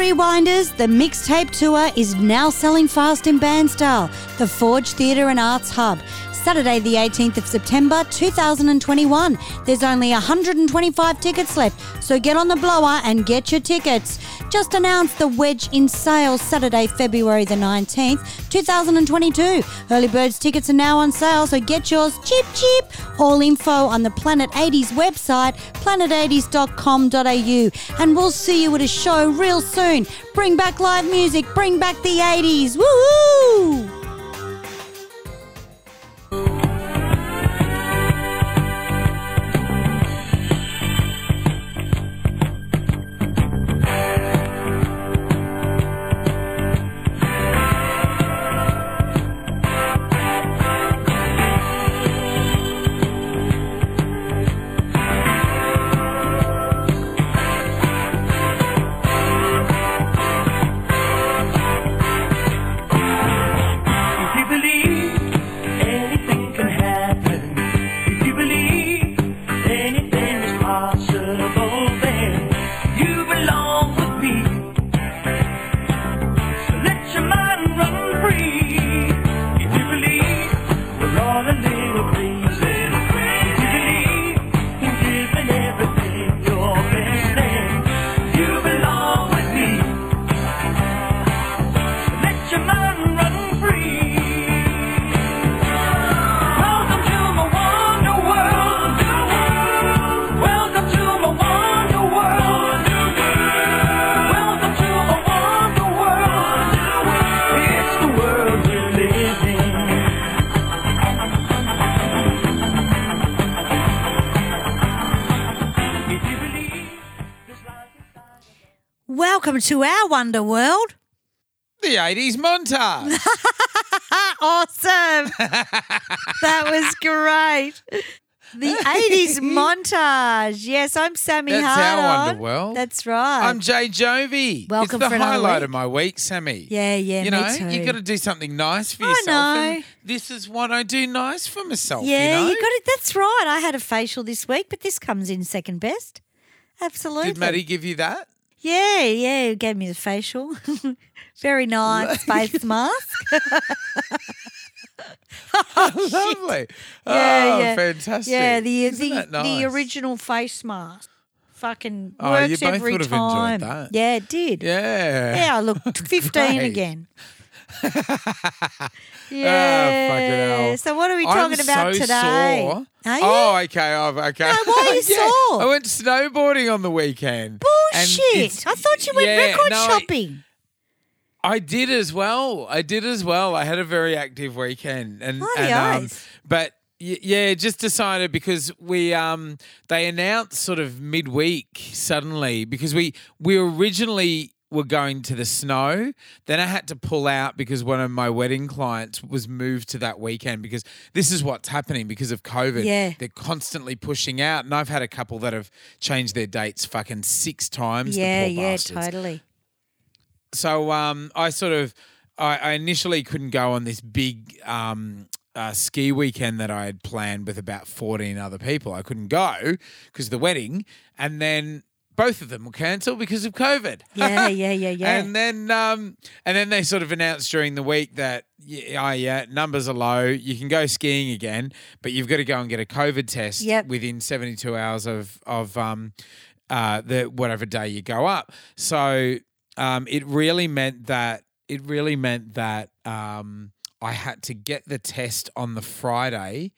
Rewinders, the mixtape tour is now selling fast in Bandstyle, the Forge Theatre and Arts Hub. Saturday, the 18th of September 2021. There's only 125 tickets left, so get on the blower and get your tickets. Just announced the Wedge in sale Saturday, February the 19th, 2022. Early birds tickets are now on sale, so get yours cheap, cheap. All info on the Planet 80s website, planet80s.com.au. And we'll see you at a show real soon. Bring back live music, bring back the 80s. Woohoo! Welcome to our Wonder World. The 80s montage. Awesome. that was great. The 80s montage. Yes, I'm Sammy That's our Wonder World. That's right. I'm Jay Jovi. Welcome it's the for another highlight week. of my week, Sammy. Yeah, yeah, You me know, too. you got to do something nice for I yourself. know. And this is what I do nice for myself. yeah, you, know? got it. That's right. I had a facial this week, but this comes in second best. Absolutely. Did Maddie give you that? Yeah, yeah. He gave me the facial. Very nice face mask. Oh, oh, lovely. Yeah, oh, yeah. fantastic. Yeah, the the, nice? the original face mask. Fucking Oh, you works both every would have enjoyed time. that. Yeah, it did. Yeah. Yeah, I looked 15 again. Oh, yeah. hell. So what are we I'm talking about so today? Sore. Oh, okay. I've, okay. No, why are you Yeah, sore? I went snowboarding on the weekend. Bullshit. I thought you went yeah, record no, shopping. I did as well. I did as well. I had a very active weekend, and, and um, but yeah, just decided because we um they announced sort of midweek suddenly because we we originally were going to the snow. Then I had to pull out because one of my wedding clients was moved to that weekend because this is what's happening because of COVID. Yeah. They're constantly pushing out. And I've had a couple that have changed their dates fucking six times. the Yeah, yeah, bastards totally. so um, I sort of I, I initially couldn't go on this big um, uh, ski weekend that I had planned with about fourteen other people. I couldn't go because of the wedding, and then both of them were cancelled because of COVID. Yeah, yeah, yeah, yeah. And then, um, and then they sort of announced during the week that yeah, oh, yeah, numbers are low. You can go skiing again, but you've got to go and get a COVID test Yep. within seventy two hours of of um, uh, the whatever day you go up. So um, it really meant that it really meant that um, I had to get the test on the Friday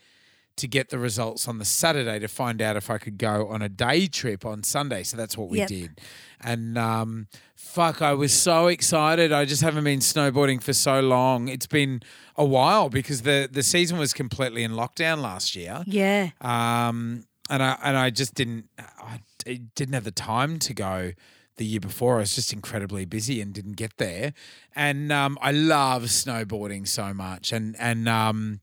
to get the results on the Saturday to find out if I could go on a day trip on Sunday. So that's what we Yep. did. And um, fuck, I was so excited. I just haven't been snowboarding for so long. It's been a while because the the season was completely in lockdown last year. yeah. Um, and I and I just didn't I didn't have the time to go the year before. I was just incredibly busy and didn't get there. And um, I love snowboarding so much. And and um,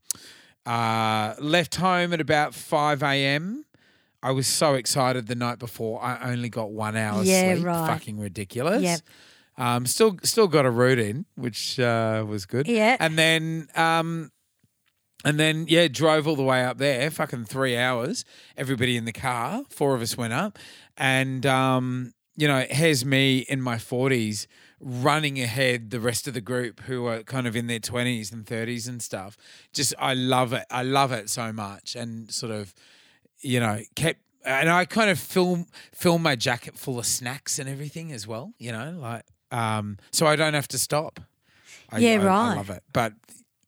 uh, left home at about five a.m. I was so excited the night before. I only got one hour Yeah, sleep. right. Fucking ridiculous. Yep. Um, still still got a route in, which uh, was good. Yeah. And then um, and then yeah, drove all the way up there, fucking three hours. Everybody in the car, four of us went up, and um, you know, here's me in my 40s running ahead the rest of the group who are kind of in their 20s and 30s and stuff. Just, I love it. I love it so much. And sort of, you know, kept, and I kind of film film my jacket full of snacks and everything as well, you know, like, um, so I don't have to stop. I, Yeah, I- I love it. But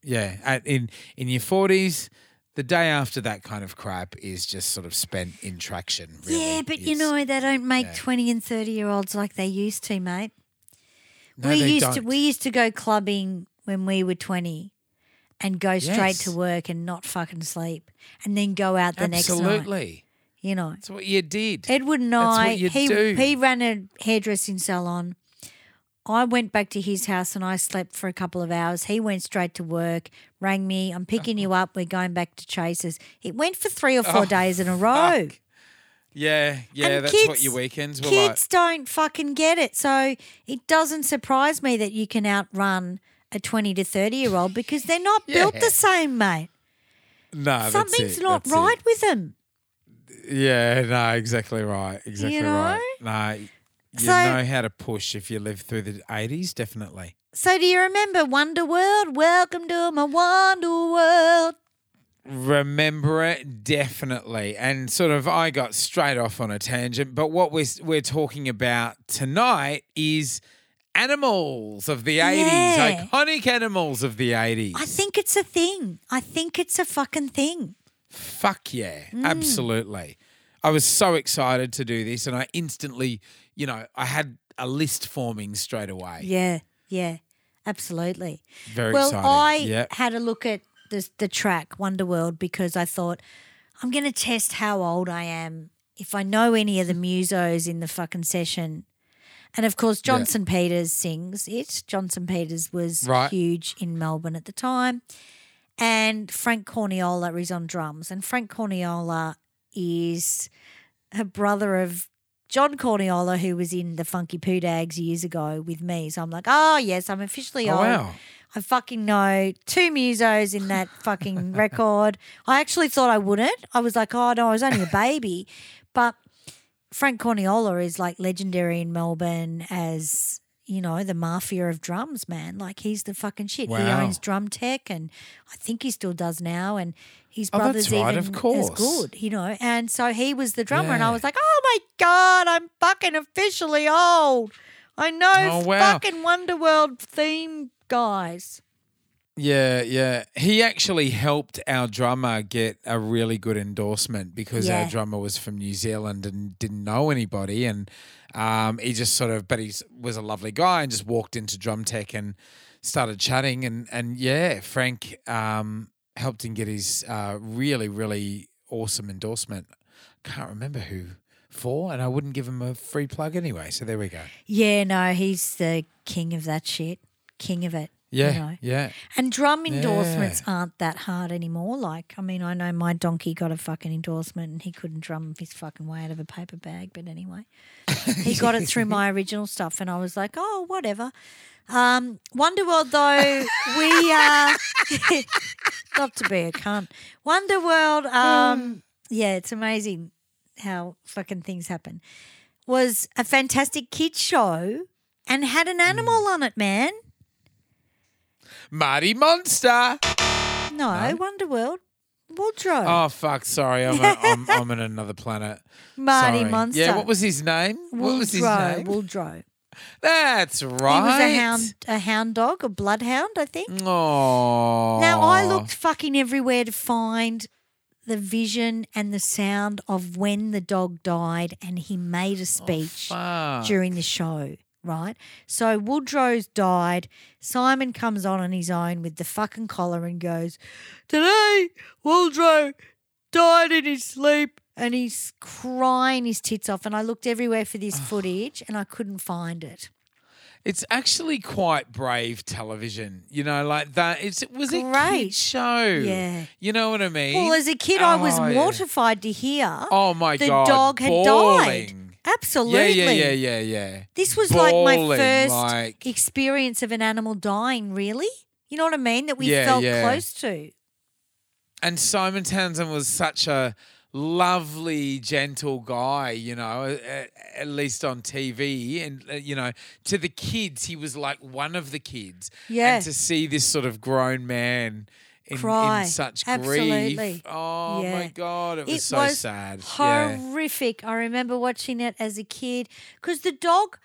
yeah, at, in in your 40s, the day after that kind of crap is just sort of spent in traction. Really. yeah, but you know they don't make yeah. twenty and thirty year olds like they used to, mate. No, we used to don't. we used to go clubbing when we were twenty, and go straight to work and not fucking sleep, and then go out the next night. Absolutely. You know, That's what you did. Edward and That's I, he do. he ran a hairdressing salon. I went back to his house and I slept for a couple of hours. He went straight to work, rang me. I'm picking uh-huh. you up. We're going back to Chases. It went for three or four Oh, days in a row. Fuck. Yeah, yeah, And that's what your weekends were like. Kids don't fucking get it. So it doesn't surprise me that you can outrun a 20 to 30 year old because they're not built the same, mate. No, that's Something's it, not that's it. right with them. Yeah, no, exactly right. Exactly know? right. No, you So- know how to push if you live through the 80s, definitely. So do you remember Wonder World? Welcome to my Wonder World. Remember it definitely, and sort of I got straight off on a tangent. But what we're we're talking about tonight is animals of the eighties, Yeah. iconic animals of the eighties. I think it's a thing. I think it's a fucking thing. Fuck yeah, Mm. absolutely. I was so excited to do this, and I instantly, you know, I had a list forming straight away. Yeah, yeah, absolutely. Very well, exciting. I yeah. had a look at the the track Wonderworld because I thought I'm going to test how old I am if I know any of the musos in the fucking session. And of course, Yeah. John St. Peeters sings it. John St. Peeters was Right. huge in Melbourne at the time. And Frank Corniola is on drums. And Frank Corniola is a brother of John Corniola, who was in the Funky Poo Dags years ago with me. So I'm like, oh, yes, I'm officially Oh old. wow. I fucking know two musos in that fucking record. I actually thought I wouldn't. I was like, oh no, I was only a baby. But Frank Corniola is like legendary in Melbourne as, you know, the mafia of drums, man. Like he's the fucking shit. He owns Drum Tech and I think he still does now. And his Oh, brother's right, even of course. as good, you know. And so he was the drummer and I was like, oh my God, I'm fucking officially old. I know Oh, wow. fucking Wonderworld theme guys. Yeah, yeah. He actually helped our drummer get a really good endorsement because Yeah. our drummer was from New Zealand and didn't know anybody, and um, he just sort of, but he was a lovely guy and just walked into Drum Tech and started chatting, and and yeah, Frank um, helped him get his uh, really really awesome endorsement. Can't remember who for, and I wouldn't give him a free plug anyway. So there we go. Yeah, no, he's the king of that shit. King of it. you Yeah, know. yeah. And drum endorsements Yeah. aren't that hard anymore. Like, I mean, I know my donkey got a fucking endorsement and he couldn't drum his fucking way out of a paper bag. But anyway, he got it through my original stuff. And I was like, oh, whatever. Um, Wonderworld, though, we uh, not to be a cunt. Wonderworld, um, yeah, it's amazing how fucking things happen. Was a fantastic kids show and had an animal on it, man. Marty Monster. No, Wonder Wonderworld. Woodrow. Oh fuck! Sorry, I'm, a, I'm I'm in another planet. Marty Sorry. Monster. Yeah, what was his name? What was his name? Woodrow. That's right. He was a hound, a hound dog, a bloodhound, I think. Oh. Now I looked fucking everywhere to find the vision and the sound of when the dog died, and he made a oh, speech Fuck. during the show. Right, so Woodrow's died. Simon comes on on his own with the fucking collar and goes, "Today, Woodrow died in his sleep," and he's crying his tits off. And I looked everywhere for this footage, and I couldn't find it. It's actually quite brave television. You know, like that. It's, it was a Great. show. Yeah. You know what I mean? Well, as a kid, I was Oh, yeah. mortified to hear Oh my the god. dog had died. Absolutely. Yeah, yeah, yeah, yeah, yeah. This was like my first like- experience of an animal dying, really. You know what I mean? That we Yeah, felt yeah. close to. And Simon Townsend was such a lovely, gentle guy, you know, at, at least on TV. And, uh, you know, to the kids, he was like one of the kids. Yeah. And to see this sort of grown man in, Cry. in such Absolutely. grief. Oh, Yeah. my God. It was It so was sad. Yeah. horrific. I remember watching it as a kid because the dog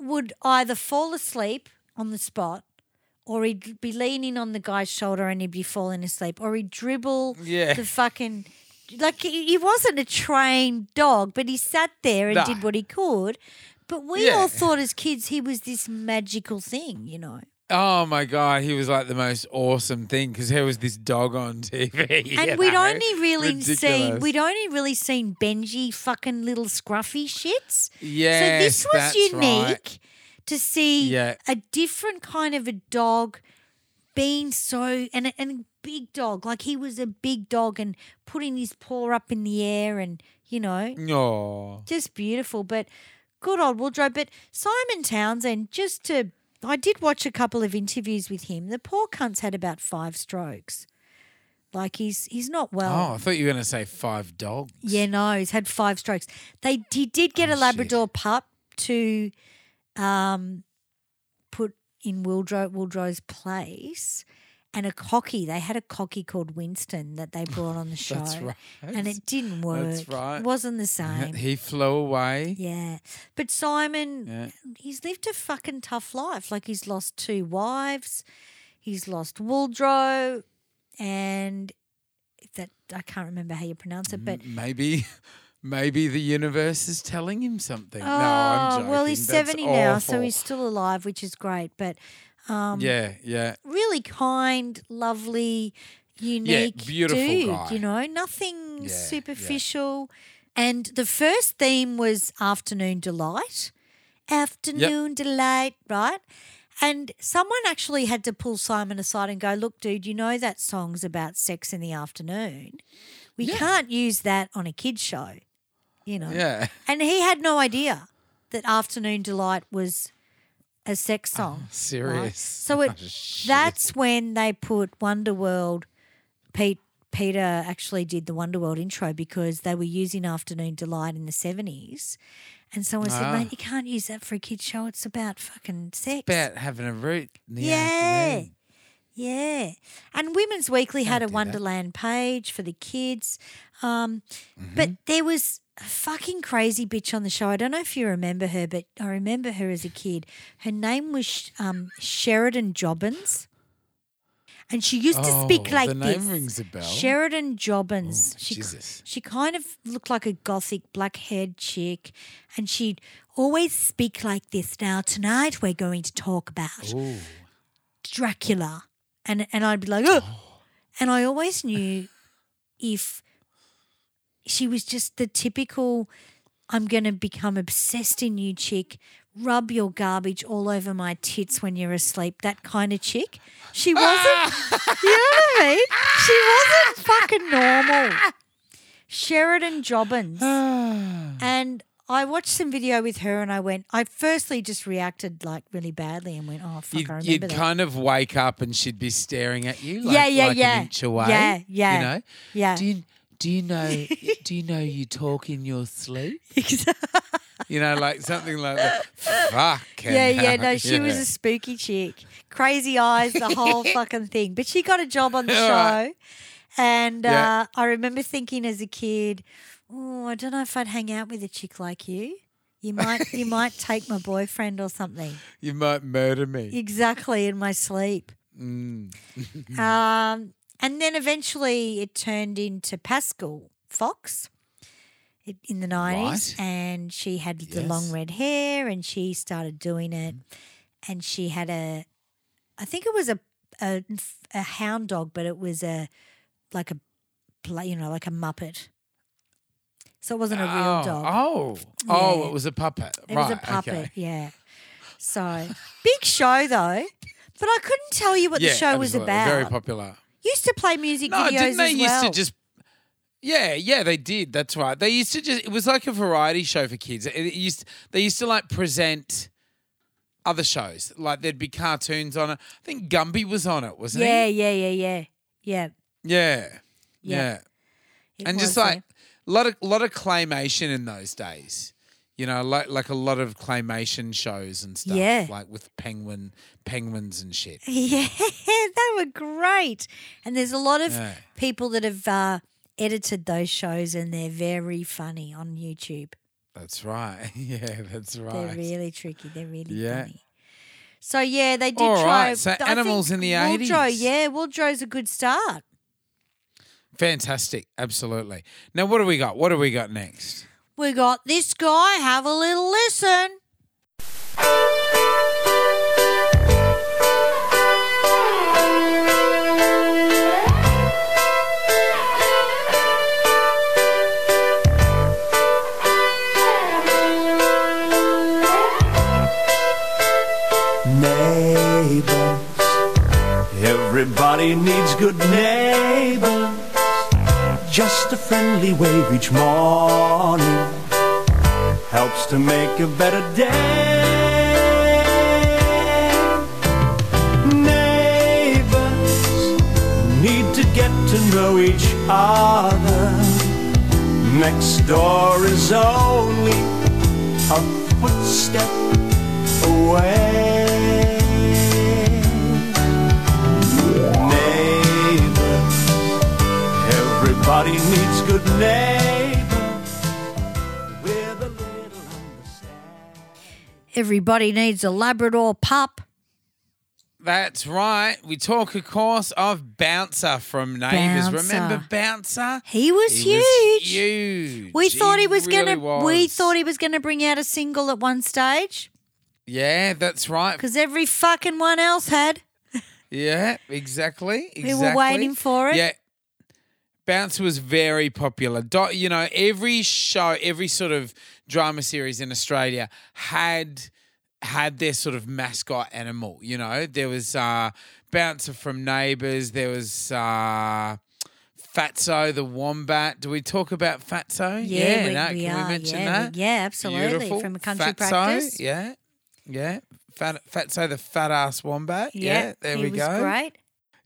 would either fall asleep on the spot or he'd be leaning on the guy's shoulder and he'd be falling asleep or he'd dribble Yeah. the fucking. Like he he wasn't a trained dog, but he sat there and Nah. did what he could. But we Yeah. all thought as kids he was this magical thing, you know. Oh my god, he was like the most awesome thing because there was this dog on TV. And we'd know? only really seen we'd only really seen Benji fucking little scruffy shits. Yeah, so this was unique right. to see Yeah. a different kind of a dog being so and a, and big dog like he was a big dog and putting his paw up in the air and you know Oh, just beautiful but good old Woodrow but Simon Townsend just to I did watch a couple of interviews with him. The poor cunt's had about five strokes. Like he's he's not well. Oh, I thought you were going to say five dogs. yeah, no, he's had five strokes. They he did get Oh, a Labrador pup to um put in Woodrow Woodrow's place and a cocky. They had a cocky called Winston that they brought on the show. That's right. And it didn't work. That's right. It wasn't the same. He flew away. yeah. But Simon Yeah. he's lived a fucking tough life. Like he's lost two wives, he's lost Woodrow, and that I can't remember how you pronounce it, but Maybe, maybe the universe is telling him something. Oh, no, I'm joking. well, he's That's 70 now, so he's still alive, which is great. But um, yeah, yeah. really kind, lovely, unique beautiful dude. guy. You know, nothing Yeah, yeah. superficial. And the first theme was Afternoon Delight. Afternoon Delight, right? And someone actually had to pull Simon aside and go, Look, dude, you know that song's about sex in the afternoon. We can't use that on a kid's show, you know. Yeah. And he had no idea that Afternoon Delight was a sex song. right? serious. So it Oh, shit. that's when they put Wonderworld. Pete Peter actually did the Wonderworld intro because they were using Afternoon Delight in the seventies. And someone said, Ah. mate, you can't use that for a kid's show. It's about fucking sex. About having a root. In the Yeah. afternoon. Yeah. And Women's Weekly had a do that. Wonderland page for the kids. Um, Mm-hmm. But there was a fucking crazy bitch on the show. I don't know if you remember her, but I remember her as a kid. Her name was um, Sheridan Jobbins. And she used to speak Oh, like the this. rings a bell. Sheridan Jobbins. Oh, she, Jesus. she kind of looked like a gothic black haired chick. And she'd always speak like this. Now, tonight we're going to talk about Ooh. Dracula. And and I'd be like, oh. And I always knew if she was just the typical I'm going to become obsessed in you chick, rub your garbage all over my tits when you're asleep, that kind of chick. She wasn't, you know what I mean? She wasn't fucking normal. Sheridan Jobbins. And I watched some video with her and I went, I firstly just reacted like really badly and went, oh, fuck, You'd, I remember you'd that. kind of wake up and she'd be staring at you, like, Yeah, yeah, like yeah. an inch away. Yeah, yeah, You know, yeah. Do you do you know do you know you talk in your sleep? You know, like something like that. Fuck. Yeah, yeah, no, she was a spooky chick. Crazy eyes, the whole fucking thing. But she got a job on the show. right. And Yeah. uh, I remember thinking as a kid, oh, I don't know if I'd hang out with a chick like you. You might you might take my boyfriend or something. You might murder me. Exactly in my sleep. Mm. Um, and then eventually it turned into Pascal Fox in the 90s. Right. And she had the long red hair and she started doing it. And she had a, I think it was a, a, a hound dog, but it was a, like a, you know, like a Muppet. So it wasn't a real oh, dog. Oh, oh, it was a puppet. It right, was a puppet, okay. yeah. So big show though, but I couldn't tell you what yeah, the show was about. Very popular. Used to play music No, videos didn't they as used well. to just? Yeah, yeah, they did. That's right. They used to just. It was like a variety show for kids. It it used. They used to like present other shows. Like there'd be cartoons on it. I think Gumby was on it, wasn't yeah, he? yeah, yeah, yeah, yeah. Yeah. Yeah. Yeah. It And just was, like lot of lot of claymation in those days. You know, like like a lot of claymation shows and stuff. Yeah. Like with penguin penguins and shit. Yeah, they were great. And there's a lot of Yeah. people that have uh, edited those shows, and they're very funny on YouTube. That's right. Yeah, that's right. They're really tricky. They're really Yeah. funny. So yeah, they did All try. right, so I animals in the Woodrow, 80s. Yeah, Woodrow's a good start. Fantastic. Absolutely. Now what do we got? What do we got next? We got this guy. Have a little listen. Everybody needs good neighbors. Just a friendly wave each morning to make a better day. Neighbors need to get to know each other. Next door is only a footstep away. Neighbors, everybody needs good neighbors Everybody needs a Labrador pup. That's right. We talk, of course, of Bouncer from Neighbours. Bouncer. Remember Bouncer? He was He huge. was huge. We thought he was really gonna. We thought he was gonna bring out a single at one stage Yeah, that's right. because every fucking one else had. Yeah, exactly. Exactly. We were waiting for it. Yeah. Bouncer was very popular. Do, you know, every show, every sort of drama series in Australia had had their sort of mascot animal. You know, there was uh, Bouncer from Neighbours. There was uh, Fatso the wombat. Do we talk about Fatso? Yeah, we, no, we can are. we mention yeah, that? we- yeah, absolutely. Beautiful. From a country Fatso, practice. Yeah, yeah. Fat, Fatso the fat ass wombat. Yeah, there he we was go. Great.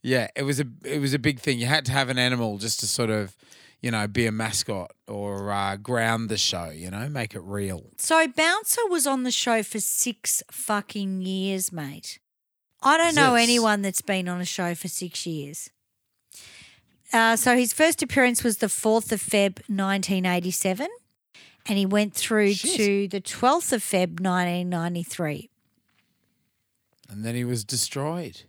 Yeah, it was a it was a big thing. You had to have an animal just to sort of, you know, be a mascot or uh, ground the show. You know, make it real. So Bouncer was on the show for six fucking years, mate. I don't know anyone that's been on a show for six years. Uh, so his first appearance was the 4th of Feb 1987, and he went through Shit. to the 12th of Feb 1993. And then he was destroyed.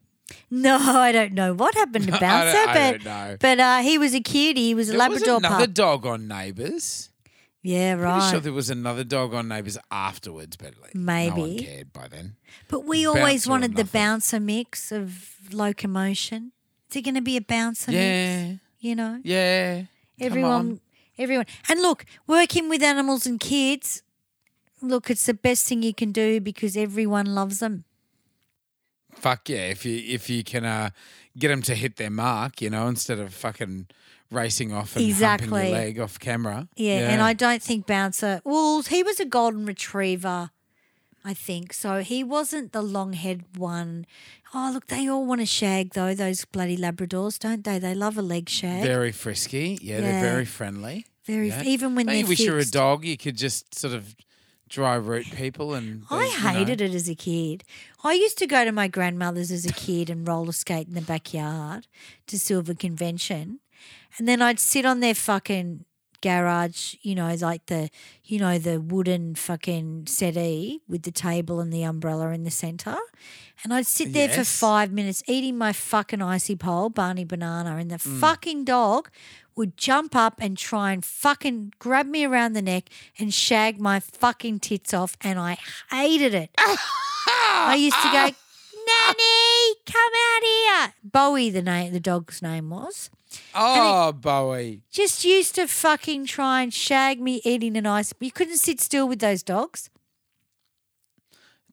No, I don't know what happened to I Bouncer, don't- I but don't know. but uh, he was a cutie. He was a There was Labrador another pup. dog on Neighbours. yeah, right. Pretty sure there was another dog on Neighbours afterwards, but like, no Maybe. one cared by then. But we Bouncer always wanted the bouncer mix of locomotion. Is it going to be a bouncer Yeah, mix? You know, yeah. Everyone, on. everyone. And look, working with animals and kids, look, it's the best thing you can do because everyone loves them. Fuck yeah! If you if you can uh, get them to hit their mark, you know, instead of fucking racing off and humping Exactly. your leg off camera. Yeah, and I don't think bouncer. Well, he was a golden retriever, I think. So he wasn't the long head one. Oh, look, they all want to shag though. Those bloody Labradors, don't they? They love a leg shag. Very frisky. Yeah, Yeah. they're very friendly. Very, Yeah. even when you wish you were a dog, you could just sort of dry root people and I hated it as a kid. I used to go to my grandmother's as a kid and roller skate in the backyard to Silver Convention. And then I'd sit on their fucking garage, you know, like the, you know, the wooden fucking settee with the table and the umbrella in the centre. And I'd sit there for Yes. five minutes eating my fucking icy pole, Barney Banana, and the Mm. fucking dog would jump up and try and fucking grab me around the neck and shag my fucking tits off, and I hated it. I used to go, Nanny, come out here. Bowie, the name, the dog's name was, Oh, Bowie. just used to fucking try and shag me eating an ice. You couldn't sit still with those dogs.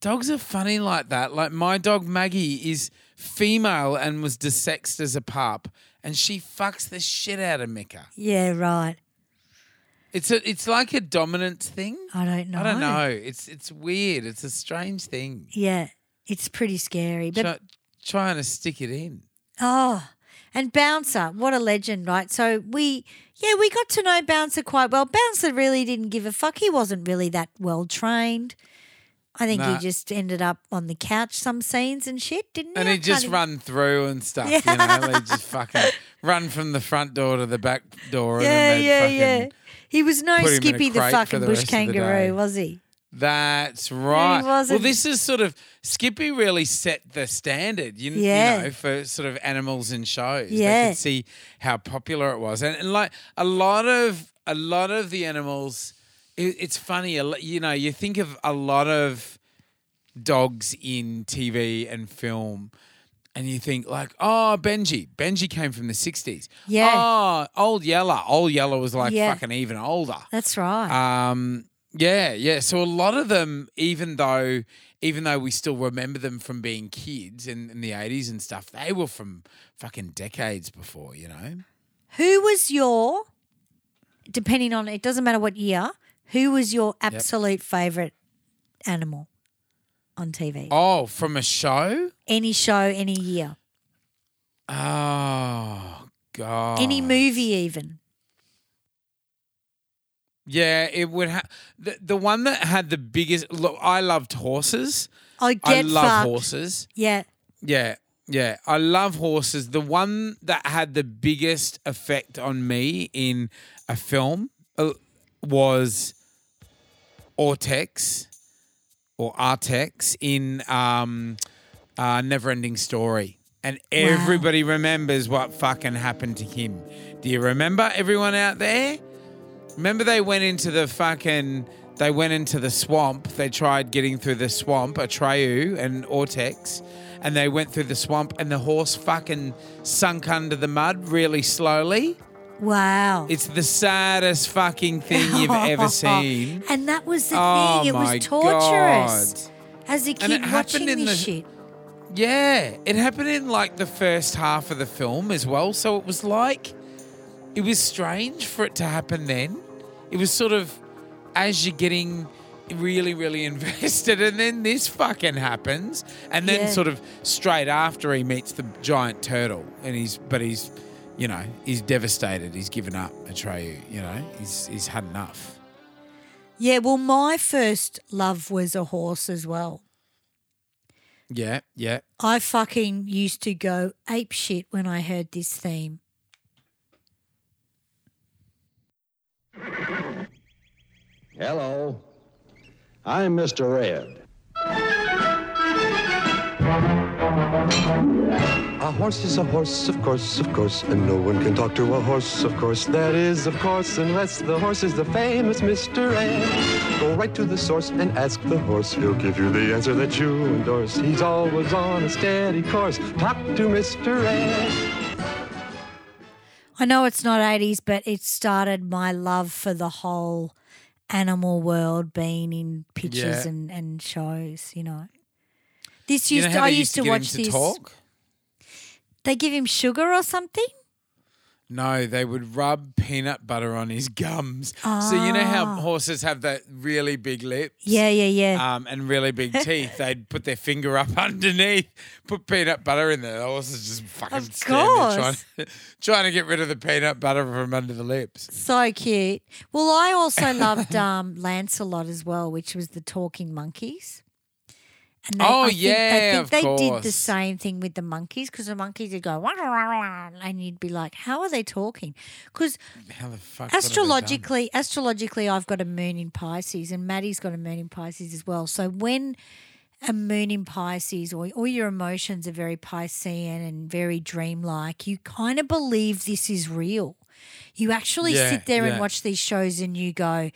Dogs are funny like that. Like my dog Maggie is female and was desexed as a pup, and she fucks the shit out of Mika. Yeah, right. It's a, it's like a dominance thing. I don't know. I don't know. It's it's weird. It's a strange thing. Yeah, it's pretty scary. But Try, trying to stick it in. Oh, and Bouncer, what a legend, right? So we, Yeah, we got to know Bouncer quite well. Bouncer really didn't give a fuck. He wasn't really that well trained. I think Nah. he just ended up on the couch some scenes and shit, didn't he? And I he just run through and stuff, Yeah. you know. They just fucking run from the front door to the back door. Yeah, and then they'd yeah, fucking, yeah. He was no put him in a Skippy the crate for fucking the bush rest of the day. kangaroo, was he? That's right. well, wasn't- this is sort of Skippy really set the standard, you, Yeah. you know, for sort of animals in shows. Yeah. they could see how popular it was, and, and like a lot of a lot of the animals. It, it's funny, you know, you think of a lot of dogs in TV and film. And you think like, oh, Benji. Benji came from the '60s. Yeah. Oh, Old Yeller. Old Yeller was like Yeah. fucking even older. That's right. Um, yeah, yeah. So a lot of them, even though even though we still remember them from being kids in, in the eighties and stuff, they were from fucking decades before, you know. who was your, depending on, it doesn't matter what year, who was your absolute favourite animal on TV? Oh, from a show? Any show, any year, Oh god. any movie, even. Yeah, it would have the the one that had the biggest look, I loved horses. Oh, I get I love fucked. horses. Yeah. Yeah, yeah. I love horses. The one that had the biggest effect on me in a film was Ortex or Artax in um, uh, Neverending Story. And everybody remembers what fucking happened to him. Do you remember everyone out there? Remember they went into the fucking they went into the swamp. They tried getting through the swamp, Atreyu and Ortex, and they went through the swamp and the horse fucking sunk under the mud really slowly. Wow. It's the saddest fucking thing you've ever seen. And that was the Oh thing. It my was torturous. As a it kid happened watching in this the- shit. Yeah, it happened in like the first half of the film as well. So it was like, it was strange for it to happen then. It was sort of as you're getting really, really invested, and then this fucking happens, and then Yeah. sort of straight after he meets the giant turtle, and he's, but he's, you know, he's devastated. He's given up Atreyu. You know, he's he's had enough. Yeah, well, my first love was a horse as well. Yeah, yeah. I fucking used to go ape shit when I heard this theme. Hello. I'm Mr. Ed. A horse is a horse, of course, of course, and no one can talk to a horse, of course. That is, of course, unless the horse is the famous Mr. Ed. Go right to the source and ask the horse. He'll give you the answer that you endorse. He's always on a steady course. Talk to Mr. Ed. I know it's not 80s, but it started my love for the whole animal world being in pictures Yeah. and, and shows, you know. This You used know to, how I they used to, get watch him to this. talk? They give him sugar or something? No, they would rub peanut butter on his gums. So you know how Ah. horses have that really big lips? Yeah, yeah, yeah. Um, and really big teeth. They'd put their finger up underneath, put peanut butter in there. The horses just fucking Of trying, trying to get rid of the peanut butter from under the lips. so cute. Well, I also loved um, Lancelot as well, which was the talking monkeys. And Oh, I think, yeah, I think they did the same thing with the monkeys because the monkeys would go, "Wah, wah, wah, wah," and you'd be like, how are they talking? Because the fuck? what have they done? astrologically, astrologically, I've got a moon in Pisces, and Maddie's got a moon in Pisces as well. So when a moon in Pisces, or all your emotions are very Piscean and very dreamlike, you kind of believe this is real. You actually Yeah, sit there and watch these shows, and you go,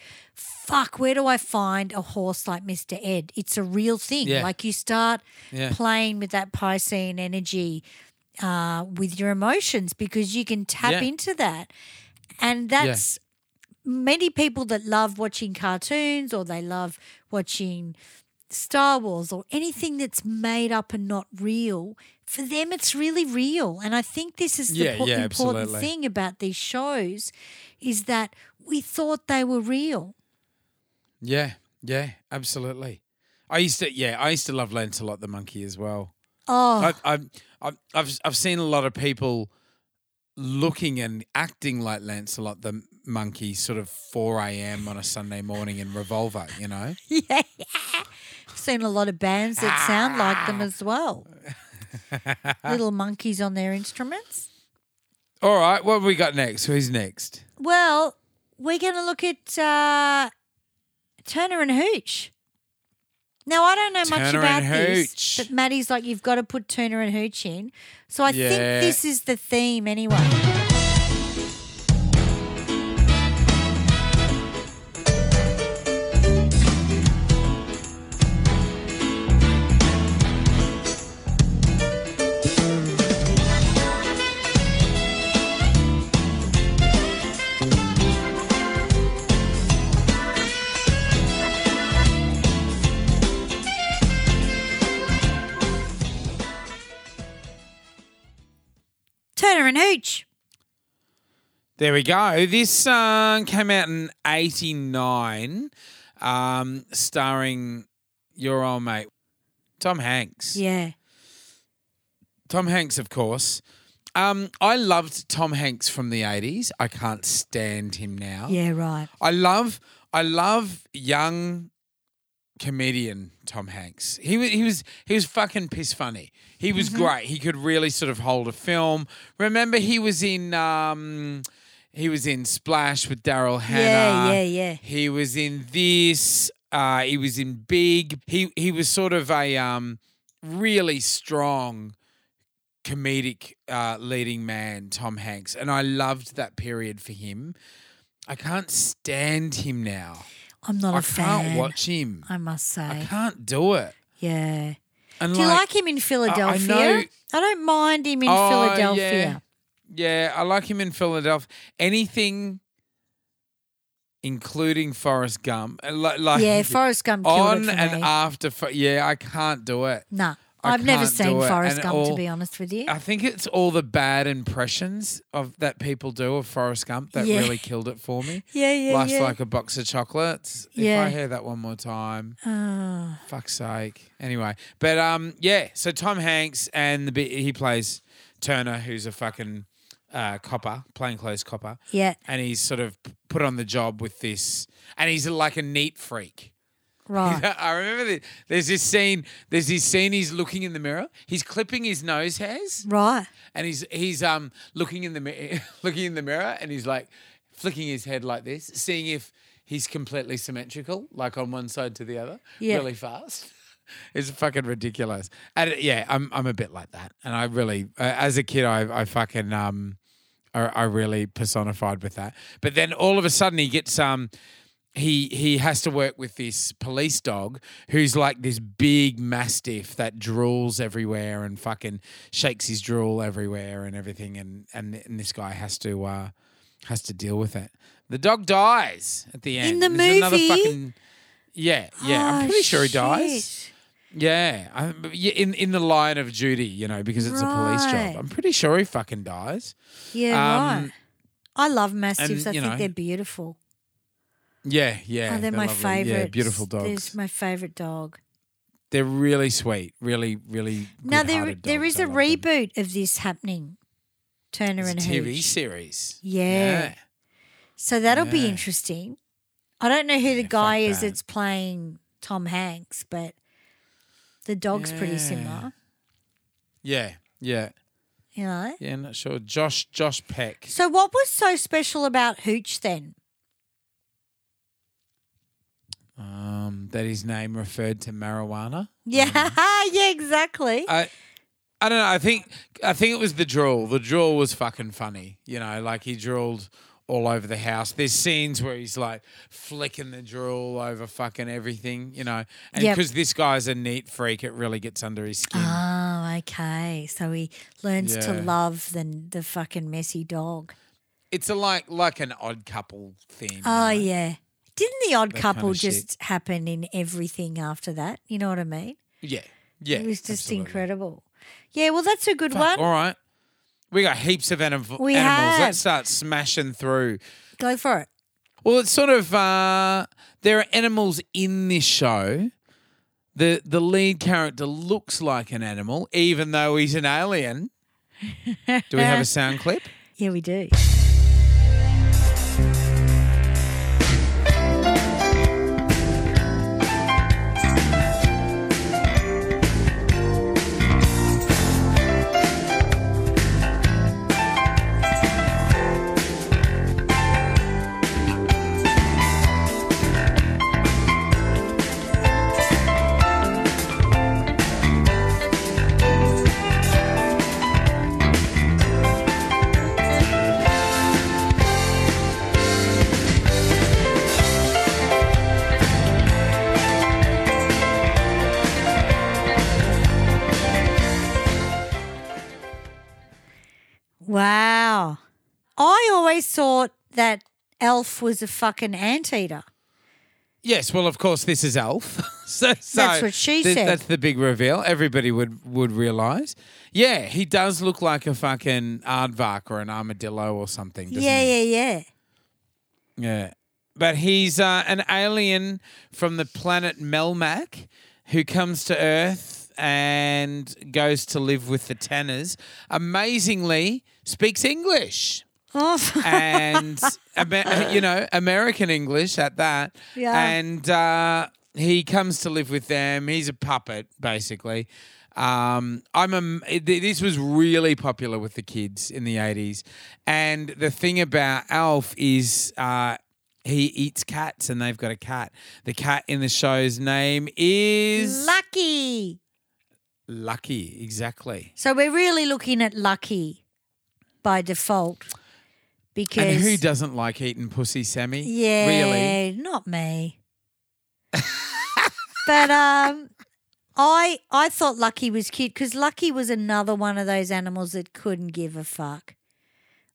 "Fuck, where do I find a horse like Mister Ed? It's a real thing." Yeah. Like you start Yeah. playing with that Piscean energy uh, with your emotions because you can tap Yeah. into that. And that's many people that love watching cartoons or they love watching Star Wars or anything that's made up and not real. For them, it's really real. And I think this is the po- important absolutely. thing about these shows is that we thought they were real. Yeah, yeah, absolutely. I used to, yeah, I used to love Lancelot the monkey as well. Oh, I, I, I've I've seen a lot of people looking and acting like Lancelot the monkey, sort of 4 a.m. on a Sunday morning in Revolver, you know? yeah. I've Seen a lot of bands that sound like them as well. Little monkeys on their instruments. All right, what have we got next? Who's next? Well, we're going to look at uh, Turner and Hooch. Now, I don't know much about this, but Maddie's like, you've got to put Turner and Hooch in. So I think this is the theme anyway. Hooch. There we go. This song came out in 89, um, starring your old mate, Tom Hanks. Yeah. Tom Hanks, of course. Um, I loved Tom Hanks from the 80s. I can't stand him now. Yeah, right. I love I love young comedian Tom Hanks. He was he was he was fucking piss funny. He was Mm-hmm. great. He could really sort of hold a film. Remember he was in um he was in Splash with Daryl Hannah. Yeah, yeah, yeah. He was in this. Uh, he was in Big. He he was sort of a um really strong comedic uh, leading man, Tom Hanks, and I loved that period for him. I can't stand him now. I'm not a I fan. I can't watch him. I must say. I can't do it. Yeah. And Do you like him in Philadelphia? know- I don't mind him in Oh, Philadelphia. Yeah, I like him in Philadelphia. Anything, including Forrest Gump, like Yeah, Forrest Gump on and after. Yeah, I can't do it. Nah, I I've never seen. Forrest Gump to be honest with you. I think it's all the bad impressions of that people do of Forrest Gump that Yeah. really killed it for me. yeah, yeah, Life's yeah. like a box of chocolates. Yeah. If I hear that one more time, Oh, fuck's sake. Anyway, but um, yeah. So Tom Hanks and the bit he plays Turner, who's a fucking uh, copper, plainclothes copper, yeah, and he's sort of put on the job with this, and he's like a neat freak. Right. I remember that there's this scene. There's this scene. He's looking in the mirror. He's clipping his nose hairs right. and he's he's um looking in the mi- looking in the mirror and he's like flicking his head like this, seeing if he's completely symmetrical, like on one side to the other, Yeah. really fast. It's fucking ridiculous. And yeah, I'm I'm a bit like that, and I really, uh, as a kid, I I fucking um, I, I really personified with that. But then all of a sudden, he gets um. He he has to work with this police dog who's like this big mastiff that drools everywhere and fucking shakes his drool everywhere and everything and and, and this guy has to uh has to deal with it. The dog dies at the end. In the There's another movie? fucking yeah, yeah. I'm Oh, pretty sure he dies. shit. Yeah, I, in in the line of duty, you know, because it's a police job. I'm pretty sure he fucking dies. Yeah, Um, right. I love mastiffs. and, I think know, they're beautiful. Yeah, yeah. oh, they're, my favorite. Yeah, beautiful dogs. There's my favorite dog. They're really sweet, really, really. Now there there is I a love them. reboot of this happening. Turner It's and a TV Hooch. series. Yeah. So that'll be interesting. I don't know who the Yeah, guy is that. that's playing Tom Hanks, but the dog's pretty similar. yeah, yeah, You know. yeah. Not sure. Josh, Josh Peck. So what was so special about Hooch then? Um, that his name referred to marijuana. Yeah, yeah, exactly. I, I don't know. I think I think it was the drool. The drool was fucking funny. You know, like he drooled all over the house. There's scenes where he's like flicking the drool over fucking everything. You know, and Yep. because this guy's a neat freak, it really gets under his skin. Oh, okay. So he learns to love the the fucking messy dog. It's a like like an odd couple thing. Oh yeah. Didn't the odd That kind couple of shit. just happen in everything after that? You know what I mean? yeah, yeah. it was just absolutely. incredible. Yeah, well that's a good Fuck, one. All right. We got heaps of anim- We animals. have. Let's start smashing through. Go for it. Well, it's sort of uh, there are animals in this show. The the lead character looks like an animal, even though he's an alien. Do we have a sound clip? Yeah, we do. Thought that Alf was a fucking anteater. Yes, well, of course, this is Alf. so, so That's what she th- said. That's the big reveal. Everybody would would realize. Yeah, he does look like a fucking aardvark or an armadillo or something. Doesn't Yeah, he? yeah, yeah. Yeah. But he's uh, an alien from the planet Melmac who comes to Earth and goes to live with the Tanners. Amazingly, speaks English. Oh, and you know American English at that. Yeah. And uh, he comes to live with them. He's a puppet, basically. Um, I'm a. This was really popular with the kids in the '80s, and the thing about Alf is. Uh, he eats cats, and they've got a cat. The cat in the show's name is Lucky. Lucky. Exactly. So we're really looking at Lucky by default because And who doesn't like eating pussy, Sammy? Yeah, Really? not me. but um, I I thought Lucky was cute because Lucky was another one of those animals that couldn't give a fuck.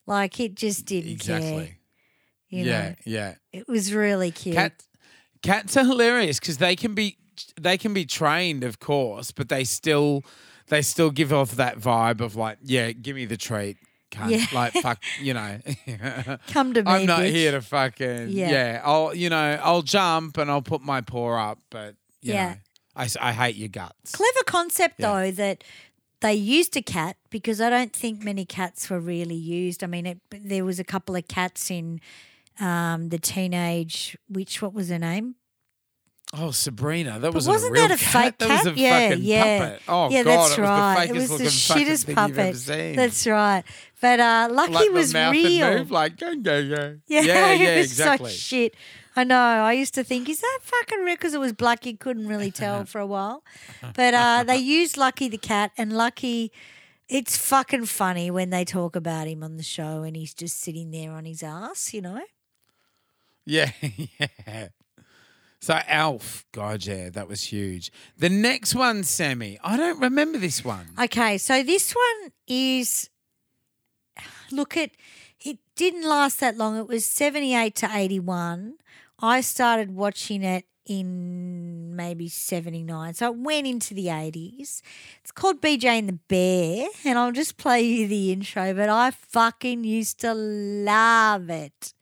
Like it just didn't care. Exactly. You yeah, know, yeah. it was really cute. Cat, cats are hilarious because they can be they can be trained, of course, but they still they still give off that vibe of like, yeah, give me the treat, cunt. Yeah. Like fuck, you know. Come to me, I'm not bitch. here to fucking Yeah. yeah. I'll you know I'll jump and I'll put my paw up, but you Yeah. know, I, I hate your guts. Clever concept Yeah. though that they used a cat because I don't think many cats were really used. I mean, it, there was a couple of cats in um, the teenage which what was her name? Oh, Sabrina, that was wasn't a real that a cat. fake That was a yeah, fucking yeah, puppet. Oh yeah. god, that's it was right. the fakest it was the shittest thing puppet. you've ever seen. That's right. But uh, Lucky like was real. Move, like go go go. Yeah, yeah, it yeah was exactly. So shit. I know. I used to think, is that fucking real? Because it was black, you couldn't really tell for a while. But uh, they used Lucky the cat, and Lucky, it's fucking funny when they talk about him on the show, and he's just sitting there on his ass, you know. Yeah, yeah. So Alf, God, yeah, that was huge. The next one, Sammy, I don't remember this one. Okay, so this one is look at it didn't last that long. It was 78 to 81. I started watching it in maybe 79. So it went into the 80s. It's called BJ and the Bear, and I'll just play you the intro, but I fucking used to love it.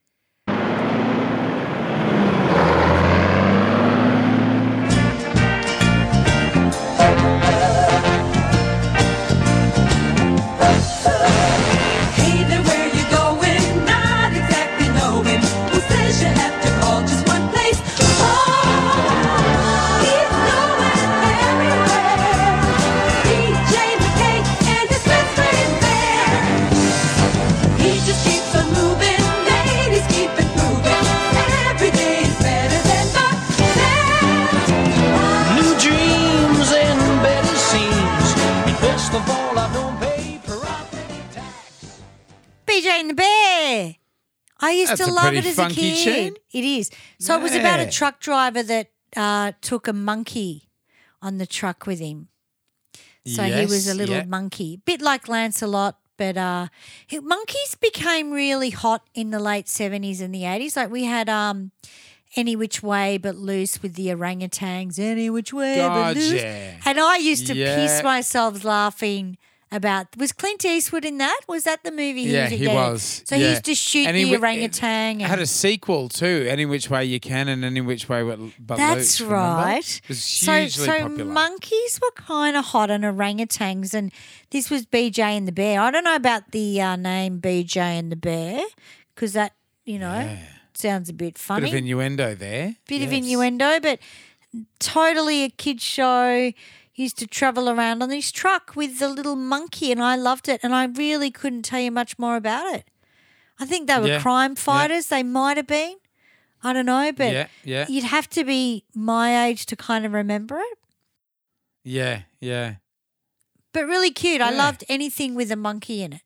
The Bear. I used That's to a love pretty it as funky a kid. tune. It is. So it was about a Yeah. truck driver that uh, took a monkey on the truck with him. So he was a Yes, little yeah. monkey, bit like Lancelot, but uh, he- monkeys became really hot in the late seventies and the eighties. Like we had um, any which way but loose with the orangutans, any which way but God, loose, yeah. and I used to Yeah. piss myself laughing about was Clint Eastwood in that? Was that the movie? He yeah, was, he was. So he yeah. used to shoot And he the orangutan. It had a sequel too, Any Which Way You Can and Any Which Way But That's remember? right. So, so popular. monkeys were kind of hot on orangutans, and this was BJ and the Bear. I don't know about the uh, name BJ and the Bear because that you know sounds a bit funny. Bit of innuendo there. bit of innuendo, but totally a kid show. Used to travel around on this truck with the little monkey, and I loved it. And I really couldn't tell you much more about it. I think they were Yeah, crime yeah. fighters. They might have been. I don't know, but Yeah, yeah. you'd have to be my age to kind of remember it. Yeah, yeah. But really cute. I loved anything with a monkey in it.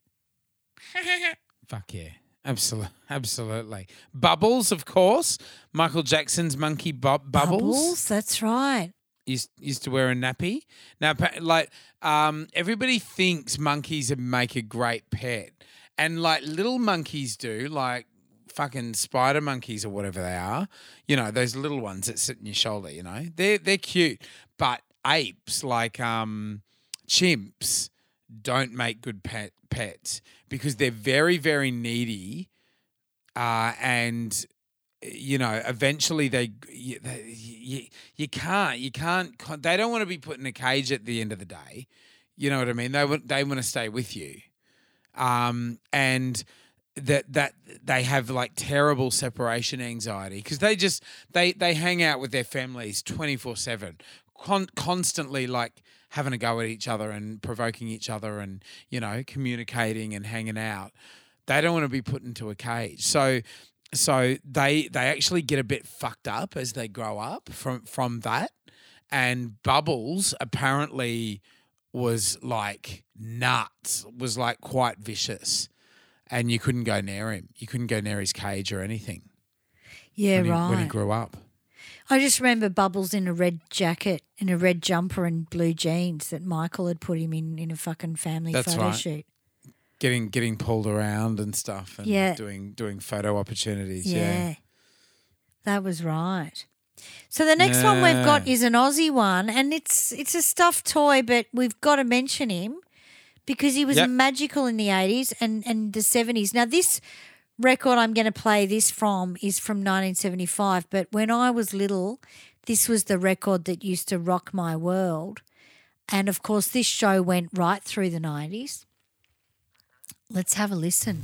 Fuck yeah. Absolutely. Absolutely. Bubbles, of course. Michael Jackson's monkey bu- bubbles. That's right. Used used to wear a nappy. Now, like, um, everybody thinks monkeys make a great pet, and like little monkeys do, like fucking spider monkeys or whatever they are. You know, those little ones that sit in your shoulder. You know, they're they're cute, but apes like um chimps don't make good pet pets because they're very very needy, uh, and you know, eventually they, you, they you, you can't, you can't, they don't want to be put in a cage at the end of the day. You know what I mean? They want, they want to stay with you. Um, and that, that they have like terrible separation anxiety because they just, they, they hang out with their families 24 seven, constantly like having a go at each other and provoking each other and, you know, communicating and hanging out. They don't want to be put into a cage. So, so they they actually get a bit fucked up as they grow up from from that and bubbles apparently was like nuts was like quite vicious and you couldn't go near him you couldn't go near his cage or anything Yeah, when, he, right. when he grew up I just remember Bubbles in a red jacket and a red jumper and blue jeans that Michael had put him in in a fucking family That's photo right. shoot. Getting getting pulled around and stuff and Yeah. doing doing photo opportunities Yeah. yeah, That was right. So the next one we've got is an Aussie one, and it's it's a stuffed toy, but we've got to mention him because he was Yep. magical in the eighties and and the seventies. Now this record I'm going to play this from is from 1975, but when I was little, this was the record that used to rock my world, and of course this show went right through the 90s. Let's have a listen.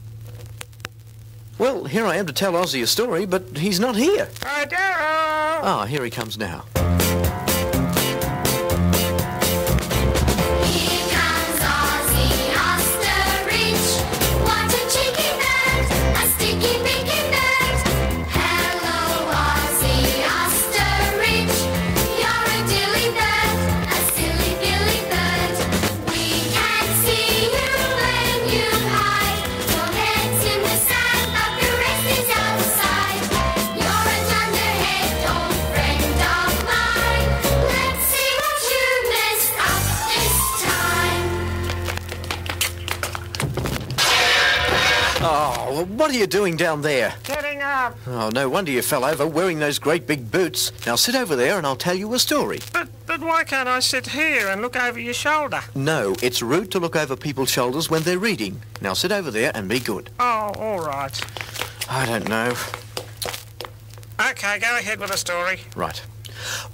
Well, here I am to tell Ossie a story, but he's not here. Hi, Daryl! Ah, here he comes now. Oh, what are you doing down there? Getting up! Oh, no wonder you fell over wearing those great big boots. Now sit over there and I'll tell you a story. But, but why can't I sit here and look over your shoulder? No, it's rude to look over people's shoulders when they're reading. Now sit over there and be good. Oh, all right. I don't know. Okay, go ahead with the story. Right.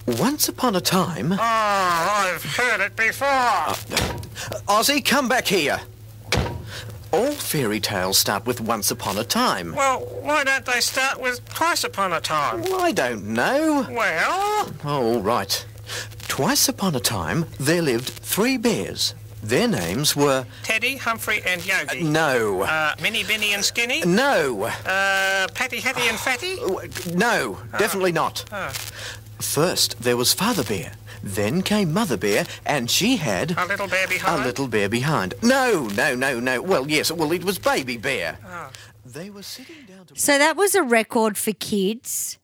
Once upon a time... Oh, I've heard it before. Uh, Ossie, come back here. All fairy tales start with once upon a time. Well, why don't they start with twice upon a time? Well, I don't know. Well, Oh, all right. Twice upon a time, there lived three bears. Their names were... Teddy, Humphrey, and Yogi. No. Uh, Minnie, Binny, and Skinny. No. Uh, Patty, Hattie, and Fatty. No, definitely not. Oh. First, there was Father Bear. Then came Mother Bear, and she had A little bear behind? a behind. little bear behind. No, no, no, no. Well, yes, well, it was Baby Bear. Oh. They were sitting down to... So that was a record for kids.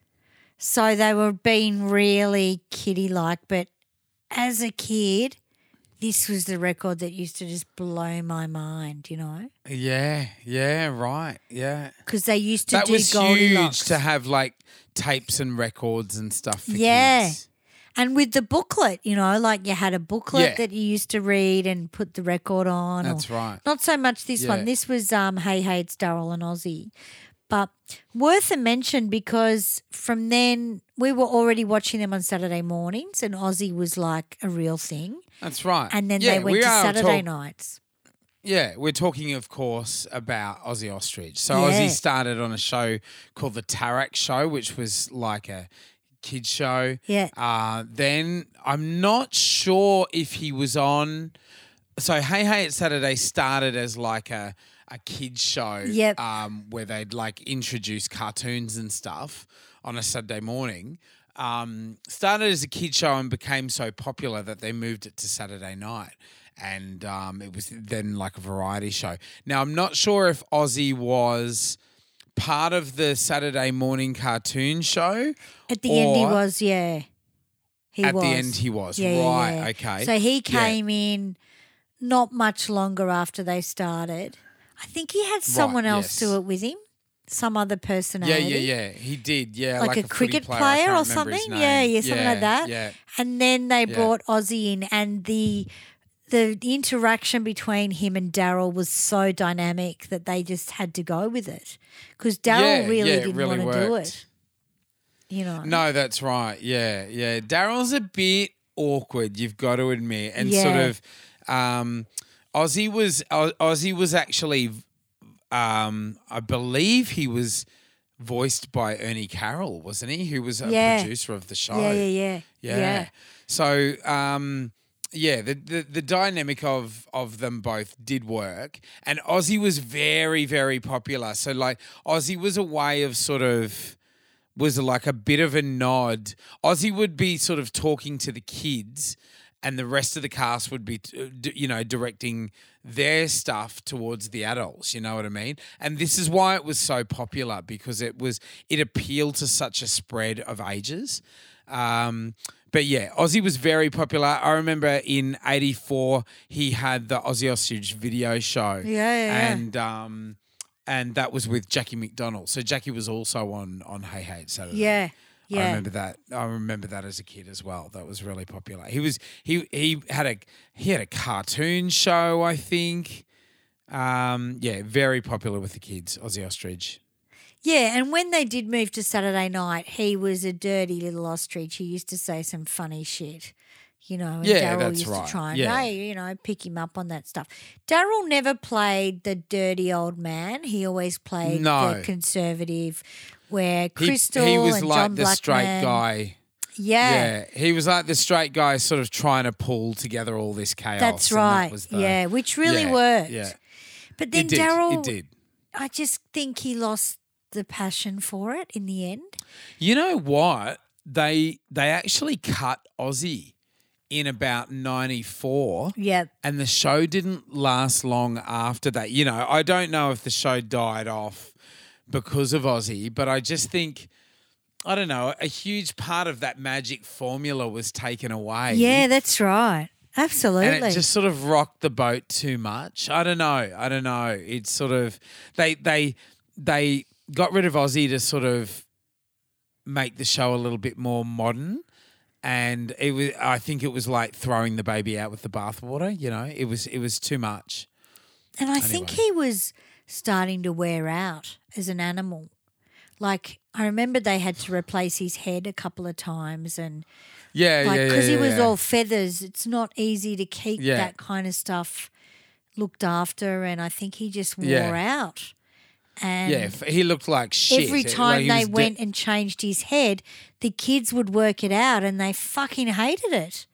So they were being really kiddie like, but as a kid, this was the record that used to just blow my mind, you know? yeah yeah right yeah Because they used to that do was Goldilocks. huge to have like tapes and records and stuff for Yeah. kids. And with the booklet, you know, like you had a booklet Yeah. that you used to read and put the record on. or- That's right. Not so much this Yeah. one. This was um, Hey Hey, it's Daryl and Ossie. But worth a mention because from then we were already watching them on Saturday mornings and Ossie was like a real thing. That's right. And then Yeah, they went we to are Saturday talk- nights. Yeah, we're talking, of course, about Ossie Ostrich. So Yeah. Ozzy started on a show called the Tarax Show, which was like a kids show. Yeah. Uh, then I'm not sure if he was on. So Hey Hey It's Saturday started as like a a kids show. Yep. Um, where they'd like introduce cartoons and stuff on a Saturday morning. Um, started as a kid show and became so popular that they moved it to Saturday night. And um, it was then like a variety show. Now, I'm not sure if Ossie was part of the Saturday morning cartoon show. At the end, he was, yeah. He At was. the end, he was. Yeah, yeah, right, yeah. okay. So he Yeah. came in not much longer after they started. I think he had someone else yes. do it with him, some other Yeah, personality. yeah, yeah. He did. Yeah, Like, a, footy cricket player, I player, can't or remember his something. Yeah, name. yeah, something like that. Yeah. And then they brought Ossie in, and the the interaction between him and Daryl was so dynamic that they just had to go with it because Daryl Yeah, really yeah, didn't really want to do it. You know. No, that's right. Yeah, yeah. Daryl's a bit awkward. You've got to admit, and sort of, um, Ossie was Ossie was actually, um, I believe he was voiced by Ernie Carroll, wasn't he? Who was a Yeah. producer of the show. Yeah, yeah, yeah, Yeah. yeah. So, um, yeah, the, the the dynamic of of them both did work, and Ossie was very very popular. So, like, Ossie was a way of sort of was like a bit of a nod. Ossie would be sort of talking to the kids, and the rest of the cast would be, uh, you know, directing their stuff towards the adults. You know what I mean? And this is why it was so popular because it was it appealed to such a spread of ages. Um, but yeah, Ossie was very popular. I remember in '84 he had the Ossie Ostrich video show. Yeah, yeah, and um, and that was with Jacki MacDonald. So Jacki was also on on Hey Hey Saturday. Yeah, Yeah. I remember that. I remember that as a kid as well. That was really popular. He was he he had a he had a cartoon show, I think. Um, yeah, very popular with the kids, Ossie Ostrich. Yeah, and when they did move to Saturday night, he was a dirty little ostrich. He used to say some funny shit, you know. And Yeah, Daryl used right. to try and Yeah. hey, you know, pick him up on that stuff. Daryl never played the dirty old man. He always played No. the conservative, where He, Crystal he was and like John the straight guy. Yeah, Yeah, he was like the straight guy, sort of trying to pull together all this chaos. that's that right. was the- yeah, which really yeah, worked. Yeah, But then. Daryl, it did. I just think he lost the passion for it in the end. You know what? They they actually cut Ossie in about '94. Yeah, And the show didn't last long after that. You know, I don't know if the show died off because of Ossie, but I just think, I don't know, a huge part of that magic formula was taken away. yeah, that's right. Absolutely. And it just sort of rocked the boat too much. I don't know. I don't know. It's sort of they they they got rid of Ossie to sort of make the show a little bit more modern. And it was I think it was like throwing the baby out with the bathwater, you know. It was it was too much. And I think he was starting to wear out as an animal. Like I remember they had to replace his head a couple of times and Yeah, like yeah, because yeah, he was yeah. all feathers, it's not easy to keep Yeah. that kind of stuff looked after and I think he just wore Yeah. out. And Yeah, he looked like shit. every It- like, time they de- went and changed his head, the kids would work it out and they fucking hated it.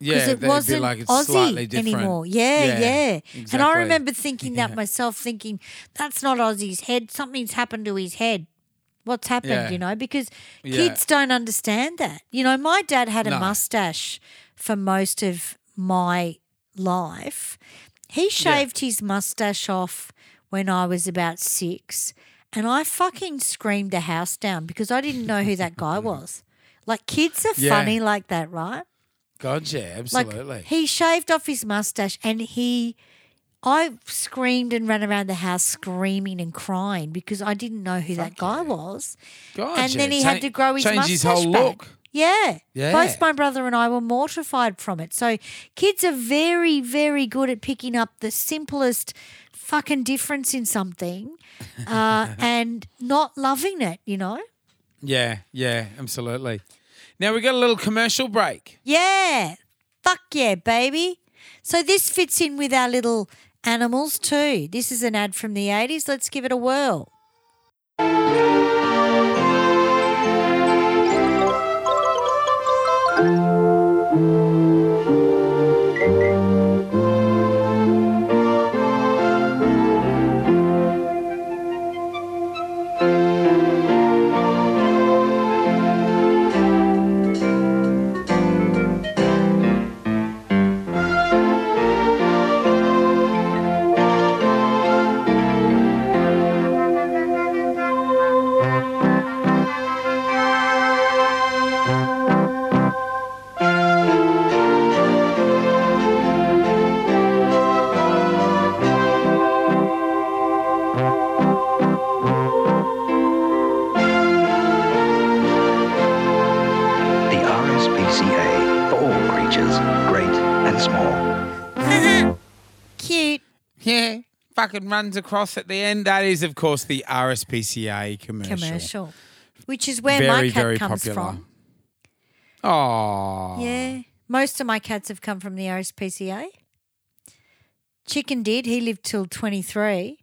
yeah, because it they'd be wasn't like it's Ossie slightly different. anymore. Yeah, yeah. And I remember thinking that myself, thinking that's not Ossie's head. Something's happened to his head. What's happened? Yeah. You know, because Yeah. kids don't understand that. You know, my dad had a No. mustache for most of my life. He shaved his mustache off when I was about six, and I fucking screamed the house down because I didn't know who that guy was. Like kids are Yeah. funny like that, right? God, yeah, absolutely. Like he shaved off his mustache and he I screamed and ran around the house screaming and crying because I didn't know who that guy was. God, and yeah. then he had to grow his mustache his whole back. look. Yeah. Yeah. Both my brother and I were mortified from it. So kids are very, very good at picking up the simplest fucking difference in something uh, and not loving it, you know? Yeah, yeah, absolutely. Now we got a little commercial break. Yeah. Fuck yeah, baby. So this fits in with our little animals too. This is an ad from the 80s. Let's give it a whirl. Yeah, fucking runs across at the end. That is, of course, the RSPCA commercial. Commercial. Which is where Very, my cat comes popular. from. Oh, Yeah. Most of my cats have come from the RSPCA. Chicken did. He lived till 23.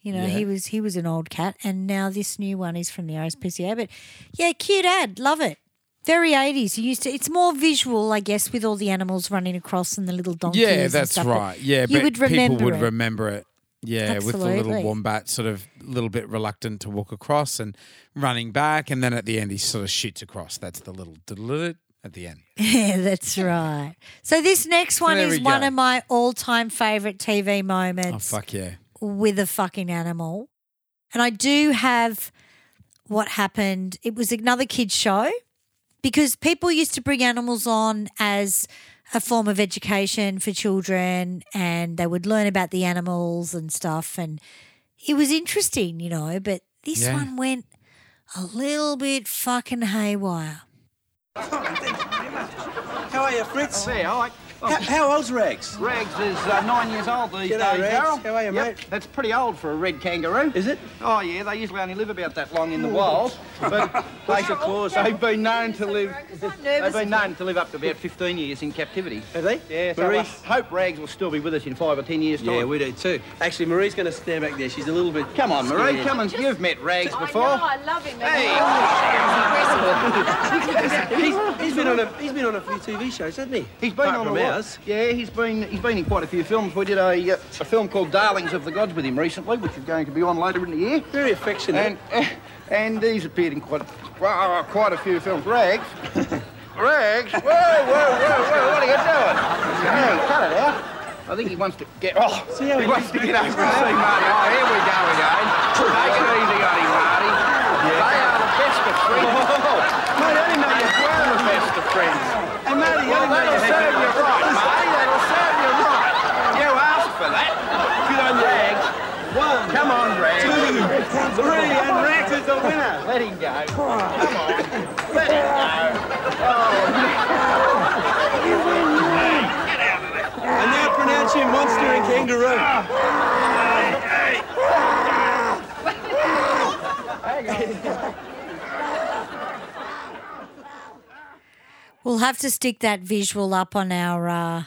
You know, he was he was an old cat and now this new one is from the RSPCA. But yeah, cute ad. Love it. Very 80s. You used to it's more visual, I guess, with all the animals running across and the little donkeys. yeah, and that's stuff, right. Yeah, you but would remember people would it. remember it. Yeah, with the little wombat, sort of a little bit reluctant to walk across and running back, and then at the end he sort of shoots across. That's the little at the end. Yeah, that's right. So this next one is one of my all-time favorite TV Oh moments. fuck yeah! with a fucking animal. And I do have what happened. It was another kids show because people used to bring animals on as a form of education for children and they would learn about the animals and stuff and it was interesting, you know, but this Yeah. one went a little bit fucking haywire. How are you, Fritz? Oh, hey, all right. How, how old's Rags? Rags is uh, nine years old these G'day, days, Rex. Daryl. How are you, Yep, mate? That's pretty old for a red kangaroo. Is it? Oh, yeah, they usually only live about that long in the wild. But they, claws, they've been known to live. They've been known to live up to about 15 years in captivity. Have they? Yeah, so I Maurice? hope Rags will still be with us in five or ten years' time. Yeah, we do too. Actually, Marie's going to stand back there. She's a little bit. Come on, Marie, scared. come on. You've met Rags before. I love him. He's, he's been on a he's been on a few TV shows, hasn't he? He's been Apart on from a Yeah, he's been he's been in quite a few films. We did a uh, a film called Darlings of the Gods with him recently, which is going to be on later in the year. Very affectionate. And and he's appeared in quite well, quite a few films. Rags, Rags, whoa, whoa, whoa, whoa! What are you doing? Hey, cut it out. I think he wants to get. Oh, See how he he wants to get over and see Marty. Oh, here we go again. Take it easy on him, Marty. They are the best of friends. Oh, Mate, I didn't know you We're the best of friends. Hey, Marty, I Well, didn't know you that'll had serve you right, Marty. That'll serve you right. You asked for that. Good on you. Rags. One, Come on, Rags. two, three, and Rex is the winner. Let him go. Come on. Let him go. You win, Get out of it. And now pronounce you monster and kangaroo. We'll have to stick that visual up on our uh,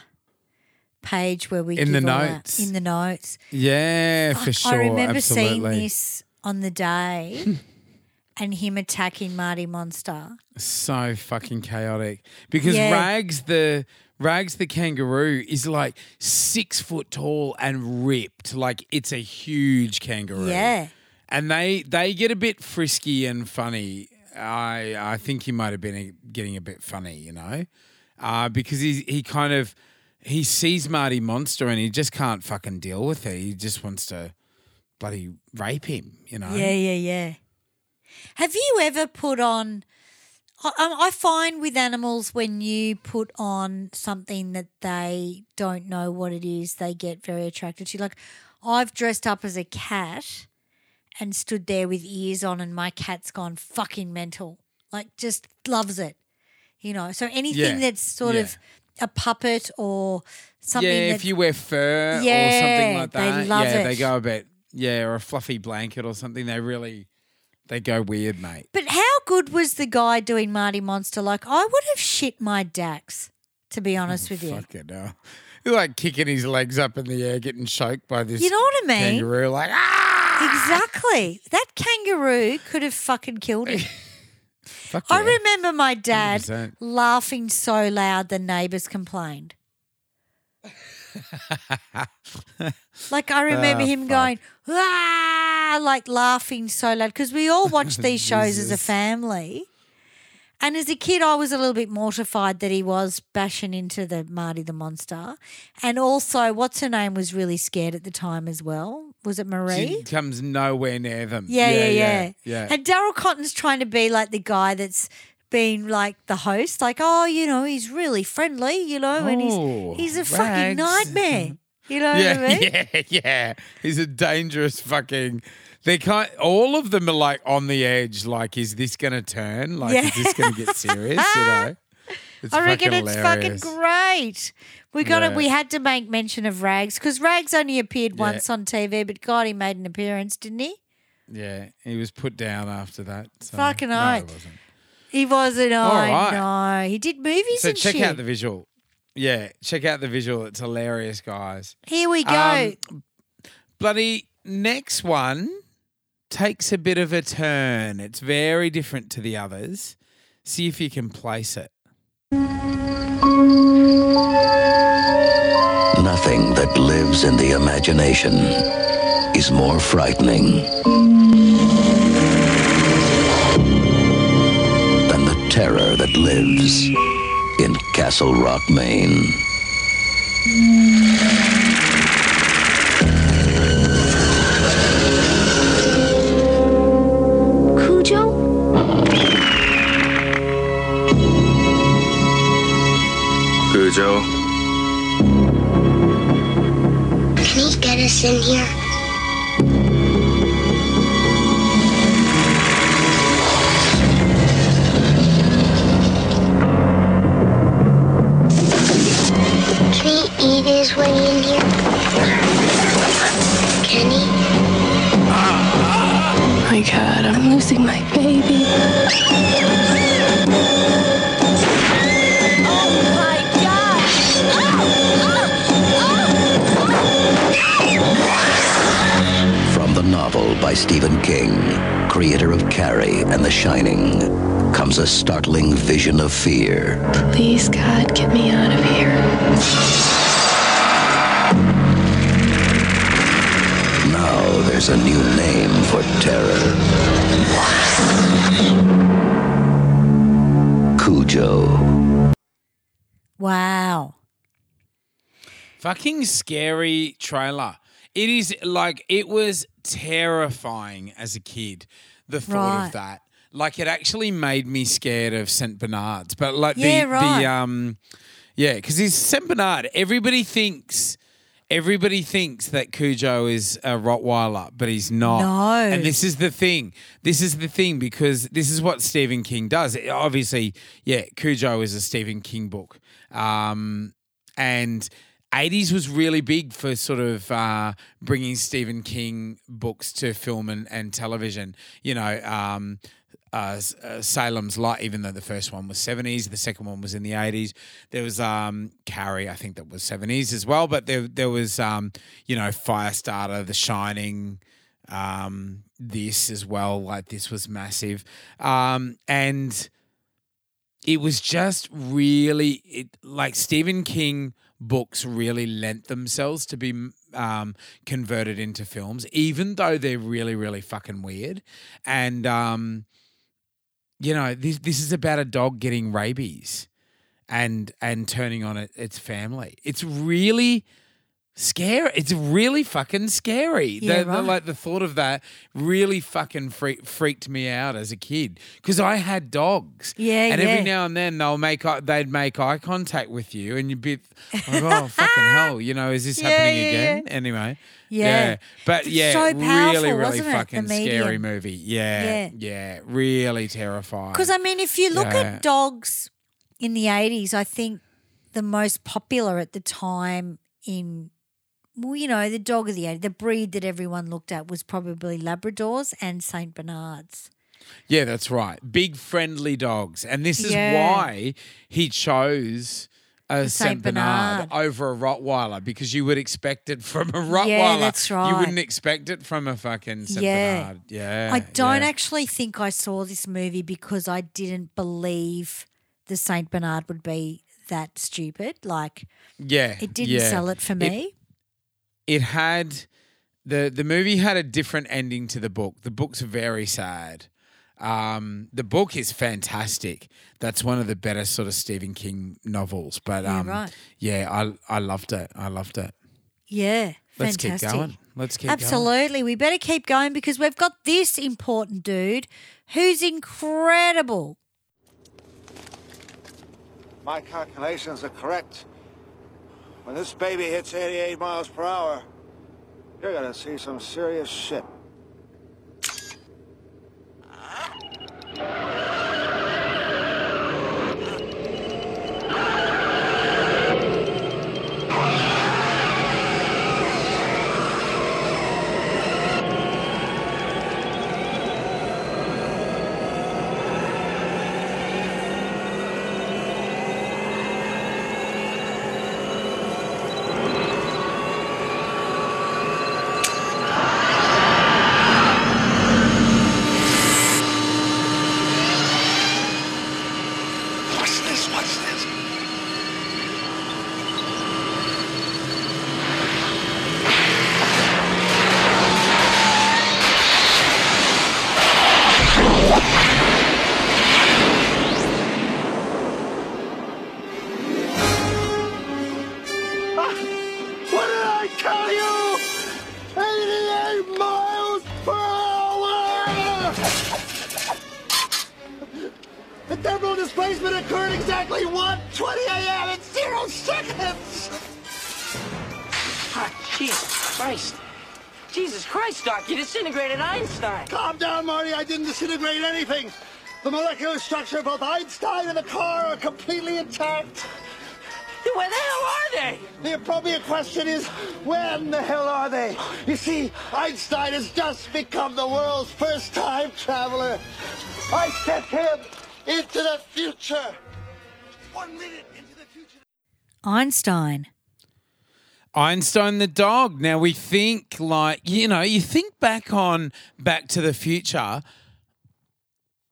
page where we In the give all that- notes. in the notes. Yeah, for Fuck, sure. I remember absolutely. seeing this on the day and him attacking Marty Monster. so fucking chaotic because Yeah. Rags the Rags the kangaroo is like six foot tall and ripped. Like it's a huge kangaroo. Yeah. and they they get a bit frisky and funny. I I think he might have been getting a bit funny, you know, uh, because he he kind of he sees Marty Monster and he just can't fucking deal with it. He just wants to bloody rape him, you know. Yeah, yeah, yeah. Have you ever put on? I, find with animals when you put on something that they don't know what it is, they get very attracted to. Like I've dressed up as a cat and stood there with ears on, and my cat's gone fucking mental. Like just loves it. You know, so anything Yeah, that's sort yeah. of a puppet or something. yeah, that, if you wear fur or Yeah, something like they that, love yeah, it. they go a bit, yeah, or a fluffy blanket or something. They really, they go weird, mate. But how good was the guy doing Marty Monster? Like, I would have shit my Dax, to be honest with you. Fucking hell. He's like kicking his legs up in the air, getting choked by this You know what I mean? kangaroo. Like, ah! Exactly. That kangaroo could have fucking killed him. Fuck I yeah. remember my dad 100%. laughing so loud the neighbours complained. Like I remember Ah, him fuck. going, ah, like laughing so loud because we all watched these shows as a family. And as a kid, I was a little bit mortified that he was bashing into the Marty the Monster. And also, what's her name was really scared at the time as well. Was it Marie? She comes nowhere near them. Yeah, yeah, yeah. yeah. yeah. And Daryl Cotton's trying to be like the guy that's been like the host, like, oh, you know, he's really friendly, you know, and Oh, he's he's a fucking rags. nightmare. You know what I mean? yeah, yeah. He's a dangerous fucking. They can't. All of them are like on the edge. Like, is this going to turn? Like, is this going to get serious? You know. It's I reckon fucking it's hilarious. fucking great. We got Yeah. We had to make mention of Rags because Rags only appeared once on TV, but God, he made an appearance, didn't he? Yeah, he was put down after that. So. Fucking no, oath. he wasn't. He wasn't. Oh All right. no, he did movies So and check shit. out the visual. Yeah, check out the visual. It's hilarious, guys. Here we go. Um, bloody next one takes a bit of a turn. It's very different to the others. See if you can place it. Nothing that lives in the imagination is more frightening terror that lives in Castle Rock, Maine. Cujo? Cujo. Can he get us in here? Can he eat his way in here? Can he? my god, I'm losing my baby. From the novel by Stephen King, creator of Carrie and The Shining, comes a startling vision of fear. Please, God, get me out of here. There's a new name for terror. Cujo. wow. Fucking scary trailer. It is like it was terrifying as a kid. The thought Right. of that, like it actually made me scared of Saint Bernard's. But like Yeah, the right. the um, yeah, because he's Saint Bernard. Everybody thinks. Everybody thinks that Cujo is a Rottweiler, but he's not. No. And this is the thing. This is the thing because this is what Stephen King does. Obviously, yeah, Cujo is a Stephen King book. Um, and 80s was really big for sort of uh, bringing Stephen King books to film and, and television. You know, um, uh, uh, Salem's Lot, even though the first one was 70s, the second one was in the 80s. There was um, Carrie, I think that was 70s as well, but there, there was, um, you know, Firestarter, The Shining, um, this as well. Like, this was massive. Um, and it was just really it like Stephen King books really lent themselves to be um, converted into films, even though they're really really fucking weird. And um, you know this this is about a dog getting rabies and and turning on it, its family. It's really scary. It's really fucking scary. Yeah, The- the- like the thought of that really fucking freak, freaked me out as a kid because I had dogs. Yeah, and yeah. every now and then they'll make they'd make eye contact with you, and you'd be like, "Oh fucking hell!" You know, is this Yeah, happening again? Anyway, Yeah. but yeah, so really, powerful, really it, fucking scary movie. Yeah, yeah, really terrifying. Because I mean, if you look at dogs in the 80s, I think the most popular at the time in, well, you know, the dog of the 80s, the breed that everyone looked at was probably Labradors and St. Bernards. Yeah, that's right. Big friendly dogs. And this is Yeah. why he chose a Saint Saint Bernard, Bernard. over a Rottweiler because you would expect it from a Rottweiler. Yeah, that's right. You wouldn't expect it from a fucking Saint Yeah. Bernard. Yeah. I don't yeah. actually think I saw this movie because I didn't believe the St. Bernard would be that stupid. Like, Yeah. it didn't yeah. sell it for me. it had the the movie had a different ending to the book. The book's very sad. Um, the book is fantastic. That's one of the better sort of Stephen King novels. But Yeah, um, right. yeah, I I loved it. I loved it. yeah, Let's fantastic. keep going. Let's keep going. Absolutely. We better keep going because we've got this important dude who's incredible. My calculations are correct. When this baby hits 88 miles per hour, you're gonna see some serious shit. Disintegrated Einstein. Calm down, Marty. I didn't disintegrate anything. The molecular structure of both Einstein and the car are completely intact. Where the hell are they? The appropriate question is, when the hell are they? You see, Einstein has just become the world's first time traveler. I sent him into the future. One minute into the future. Einstein. Einstein the dog. Now we think like you know, you think back on Back to the Future.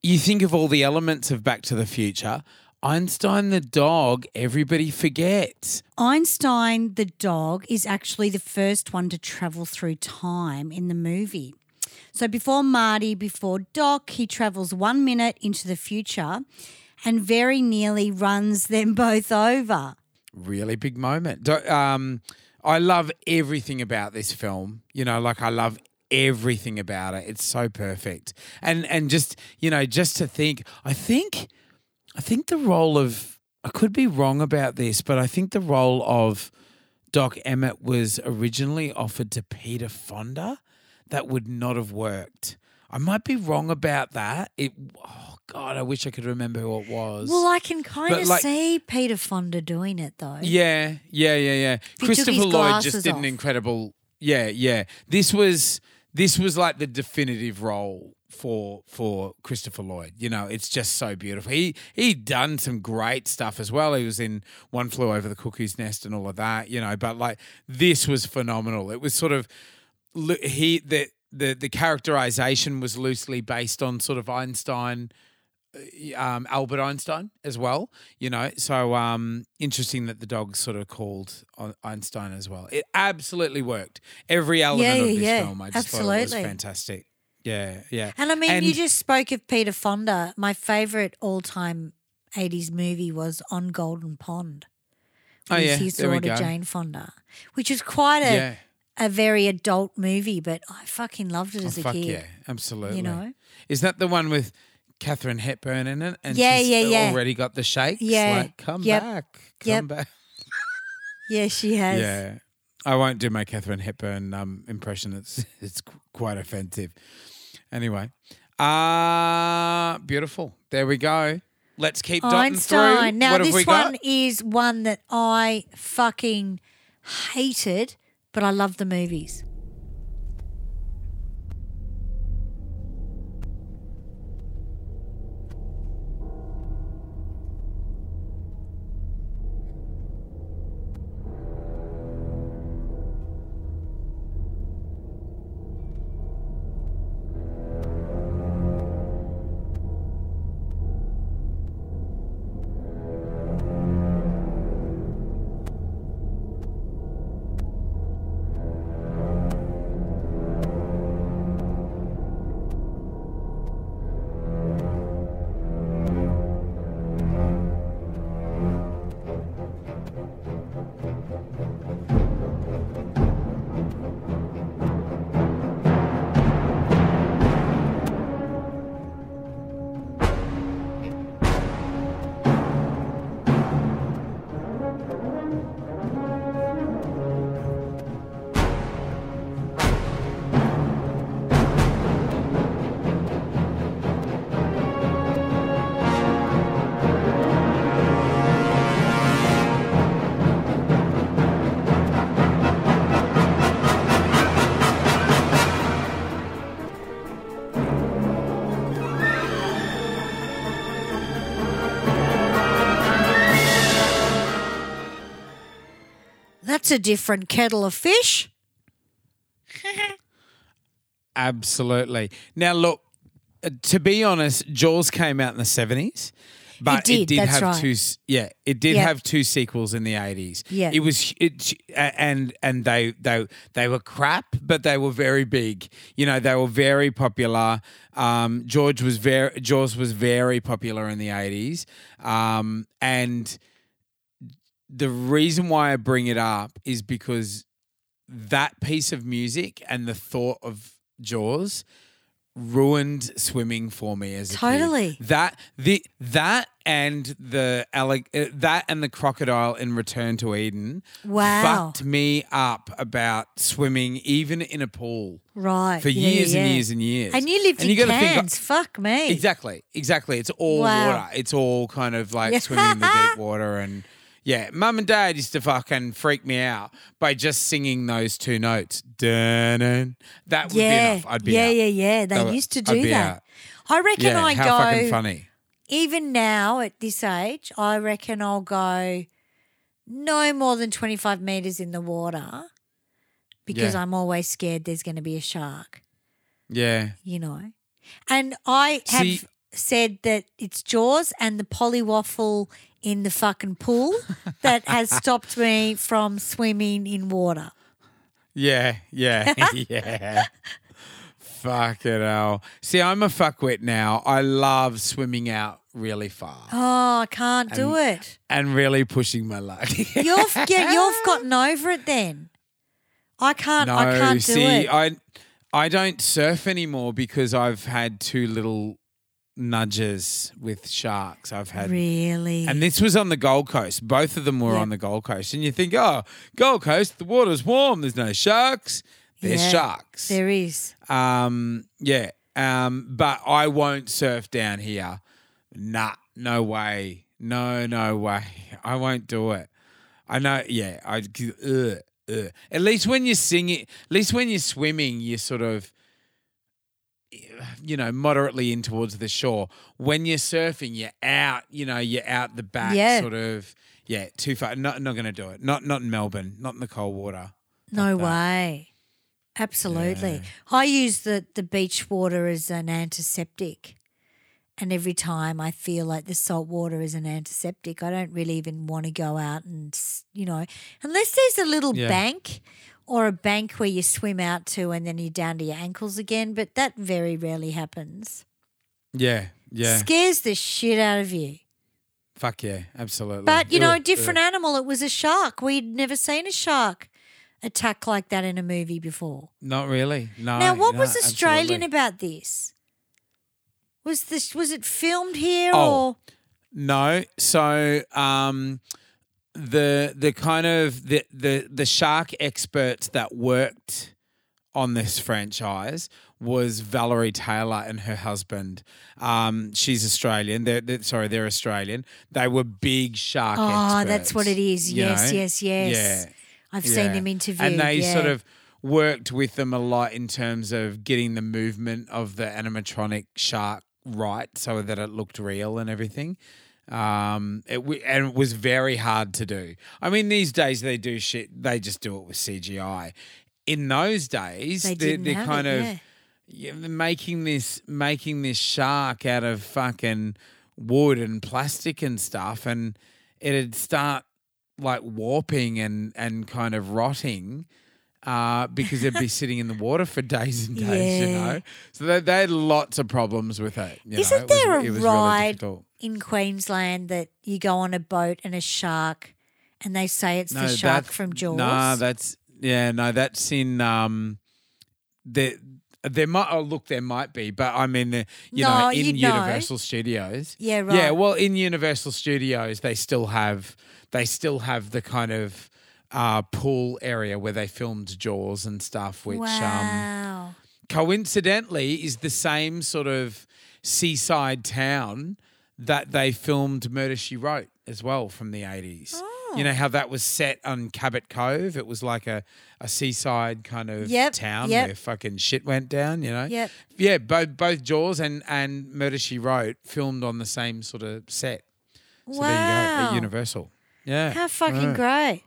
You think of all the elements of Back to the Future. Einstein the dog, everybody forgets. Einstein, the dog, is actually the first one to travel through time in the movie. So before Marty, before Doc, he travels one minute into the future and very nearly runs them both over. Really big moment. Um, I love everything about this film. You know, like I love everything about it. It's so perfect. And and just, you know, just to think, I think I think the role of I could be wrong about this, but I think the role of Doc Emmett was originally offered to Peter Fonda. That would not have worked. I might be wrong about that. It oh god, I wish I could remember who it was. Well, I can kind But, of like- see Peter Fonda doing it though. Yeah, yeah, yeah, yeah. he took Christopher his Lloyd glasses just did off. an incredible. Yeah, yeah. This was this was like the definitive role for for Christopher Lloyd. You know, it's just so beautiful. He he'd done some great stuff as well. He was in One Flew Over the Cuckoo's Nest and all of that. You know, but like this was phenomenal. It was sort of lo- he the the the characterization was loosely based on sort of Einstein um, Albert Einstein as well. You know, so um, interesting that the dog's sort of called Ein- Einstein as well. It absolutely worked. Every element Yeah, of this yeah. film, I just thought it was fantastic. Yeah, yeah. And I mean, you just spoke of Peter Fonda. My favorite all-time '80s movie was On Golden Pond. Oh, yeah, his there daughter. Jane Fonda, which was quite a Yeah. a very adult movie, but I fucking loved it Oh, as a fuck kid. yeah, absolutely. You know, is that the one with Katharine Hepburn in it? And Yeah, she's yeah, yeah. Already got the shakes. Yeah. like come Yep. back, come Yep. back. yeah, she has. Yeah, I won't do my Katharine Hepburn um, impression. It's it's quite offensive. Anyway, uh beautiful. There we go. Let's keep dotting Einstein. through. Now what this one is one that I fucking hated, but I love the movies. That's a different kettle of fish. Absolutely. Now, look, uh, to be honest, Jaws came out in the 70s. But it did, that's have right. two. Yeah, it did Yeah. have two sequels in the eighties. Yeah. it was it, and and they they they were crap, but they were very big. You know, they were very popular. Um, George was very Jaws was very popular in the eighties, um, and the reason why I bring it up is because that piece of music and the thought of Jaws ruined swimming for me as a kid. Totally. That the that and the uh, that and the crocodile in Return to Eden Wow. fucked me up about swimming even in a pool. Right. For yeah, years and years and years. And you lived And in you gotta think- Fuck me. Exactly, exactly. It's all Wow. water. It's all kind of like Yeah. swimming in the deep water and yeah, mum and dad used to fucking freak me out by just singing those two notes. Dun-dun. That would yeah. be enough. I'd be yeah, out. yeah, yeah. They used to do that. out. I reckon Yeah, I how go fucking funny. even now at this age, I reckon I'll go no more than 25 meters in the water because Yeah. I'm always scared there's going to be a shark, Yeah. you know. And I have See- said that it's Jaws and the Polly Waffle in the fucking pool that has stopped me from swimming in water. Yeah, yeah, yeah. Fuck it hell. See, I'm a fuckwit now. I love swimming out really far Oh, I can't do it. and really pushing my luck. You've yeah, you've gotten over it then. I can't. no, I can't do see, it. I I don't surf anymore because I've had two little nudges with sharks. I've had really. And this was on the Gold Coast. Both of them were on the Gold Coast. And you think, oh, Gold Coast, the water's warm. There's no sharks. There's Yeah, sharks. There is. Um, yeah. Um, but I won't surf down here. Nah, no way. No, no way. I won't do it. I know. Yeah. I. Ugh, ugh. At least when you're singing, at least when you're swimming, you're sort of, you know, moderately in towards the shore. When you're surfing, you're out. You know, you're out the back. Yeah. Sort of. Yeah. Too far. Not. Not going to do it. Not. Not in Melbourne. Not in the cold water. No way. Absolutely. I use the, the beach water as an antiseptic. And every time I feel like the salt water is an antiseptic, I don't really even want to go out and, s- you know, unless there's a little Yeah. bank or a bank where you swim out to and then you're down to your ankles again. But that very rarely happens. Yeah. Yeah. Scares the shit out of you. Fuck yeah. Absolutely. But, you know, a different ugh. animal. It was a shark. We'd never seen a shark attack like that in a movie before. Not really. No. now, what no, was Australian absolutely. about this? Was this was it filmed here Oh. or No. So um the the kind of the the the shark experts that worked on this franchise was Valerie Taylor and her husband. Um, she's Australian. They're, they're sorry, they're Australian. They were big shark Oh, that's what it is. Yes, know? yes, yes. Yeah. I've seen them interviewed. And they yeah. sort of worked with them a lot in terms of getting the movement of the animatronic shark right so that it looked real and everything. Um, it w- and it was very hard to do. I mean, these days they do shit. They just do it with CGI. In those days, They they are didn't they're have kind it, of yeah. yeah, they're making this making this shark out of fucking wood and plastic and stuff, and it'd start like warping and and kind of rotting. Uh, because they'd be sitting in the water for days and days, you know. So they, they had lots of problems with it. Know? It was- there a was ride difficult. in Queensland that you go on a boat and a shark, and they say it's the shark from Jaws? Nah, that's yeah, no, that's in um, there. There might oh look, there might be, but I mean, the, you No, know, in know. Universal Studios, Yeah, yeah. Well, in Universal Studios, they still have they still have the kind of uh, pool area where they filmed Jaws and stuff, which um, coincidentally is the same sort of seaside town that they filmed Murder She Wrote as well from the 80s. Oh. You know how that was set on Cabot Cove? It was like a, a seaside kind of Yep, town yep. where fucking shit went down, you know? Yep. Yeah, both both Jaws and, and Murder She Wrote filmed on the same sort of set. So there you go, Wow. at Universal. Yeah. How fucking Right. great.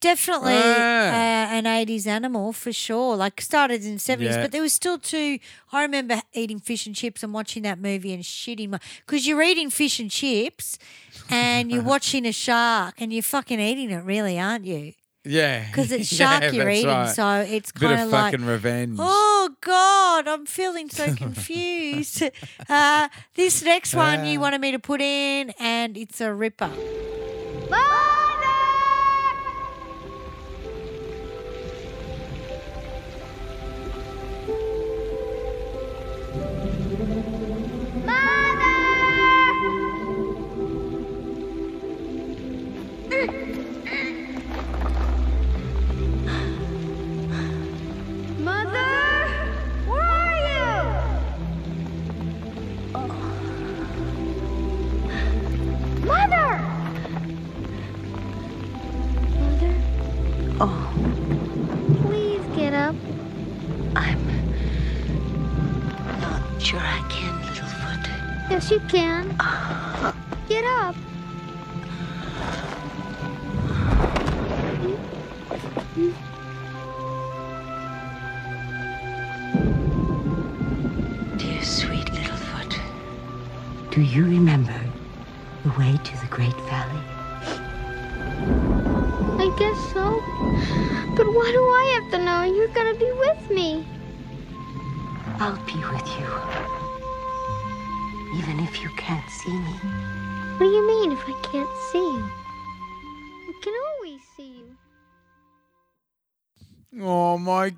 Definitely Yeah. uh, an 80s animal for sure. Like started in the 70s, Yeah. but there was still two. I remember eating fish and chips and watching that movie and shitting my. Because you're eating fish and chips and you're watching a shark and you're fucking eating it, really, aren't you? Yeah. Because it's Yeah, shark you're eating. right. So it's kind of of like. fucking revenge. Oh God, I'm feeling so confused. uh, this next one you Ah. wanted me to put in, and it's a ripper.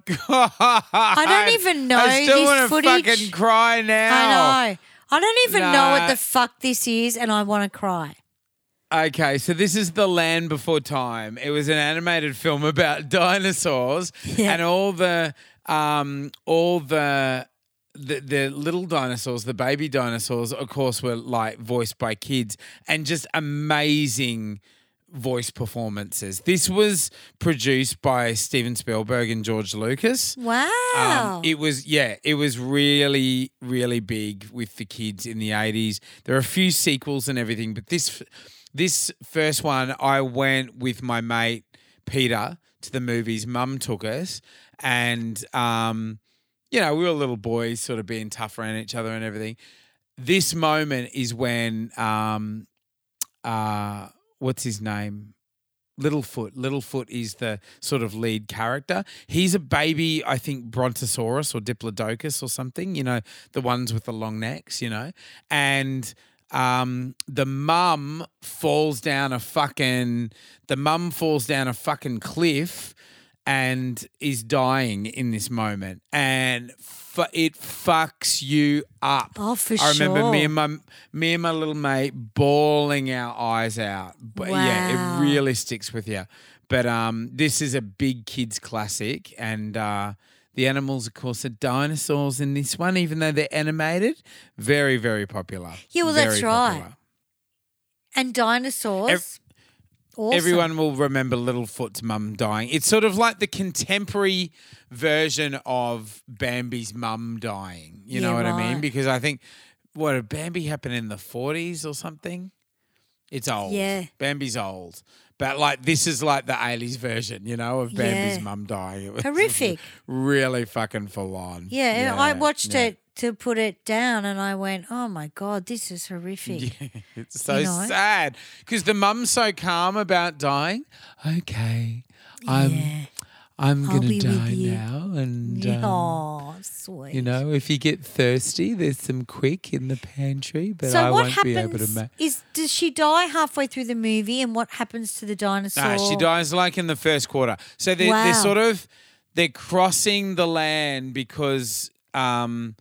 God! I don't even know I still this wanna footage. fucking cry now. I know. I don't even know what the fuck this is, and I want to cry. Okay, so this is The Land Before Time. It was an animated film about dinosaurs Yeah. and all the um all the the, the little dinosaurs, the baby dinosaurs, of course, were like voiced by kids and just amazing voice performances. This was produced by Steven Spielberg and George Lucas. Wow. Um, it was yeah, it was really really big with the kids in the 80s. There are a few sequels and everything, but this this first one I went with my mate Peter to the movies. Mum took us and um you know, we were little boys sort of being tough around each other and everything. This moment is when um uh what's his name? Littlefoot. Littlefoot is the sort of lead character. He's a baby, I think, Brontosaurus or Diplodocus or something, you know, the ones with the long necks, you know. And um, the mum falls down a fucking, the mum falls down a fucking cliff and is dying in this moment. And fu- it fucks you up. Oh, for sure. I remember me and my me and my little mate bawling our eyes out. But yeah, Wow. it really sticks with you. But um, this is a big kids classic, and uh, The animals, of course, are dinosaurs in this one, even though they're animated. Very, very popular. Yeah, well, Very that's right. And dinosaurs. Awesome. Everyone will remember Littlefoot's mum dying. It's sort of like the contemporary version of Bambi's mum dying. You know Yeah, what I mean? Because I think what did Bambi happen in the forties or something? It's old. Yeah. Bambi's old. But like this is like the 80s version, you know, of Bambi's Yeah. mum dying. It was Horrific. Really fucking full on. Yeah, and I watched yeah. it to put it down, and I went, "Oh my god, this is horrific." Yeah, it's so You know? sad because the mum's so calm about dying. Okay, I'm I'm I'll gonna die now, and um, oh, sweet. you know, if you get thirsty, there's some quick in the pantry, but so I what won't happens be able to make. is does she die halfway through the movie, and what happens to the dinosaur? Nah, she dies like in the first quarter. So they're, they're sort of they're crossing the land because um,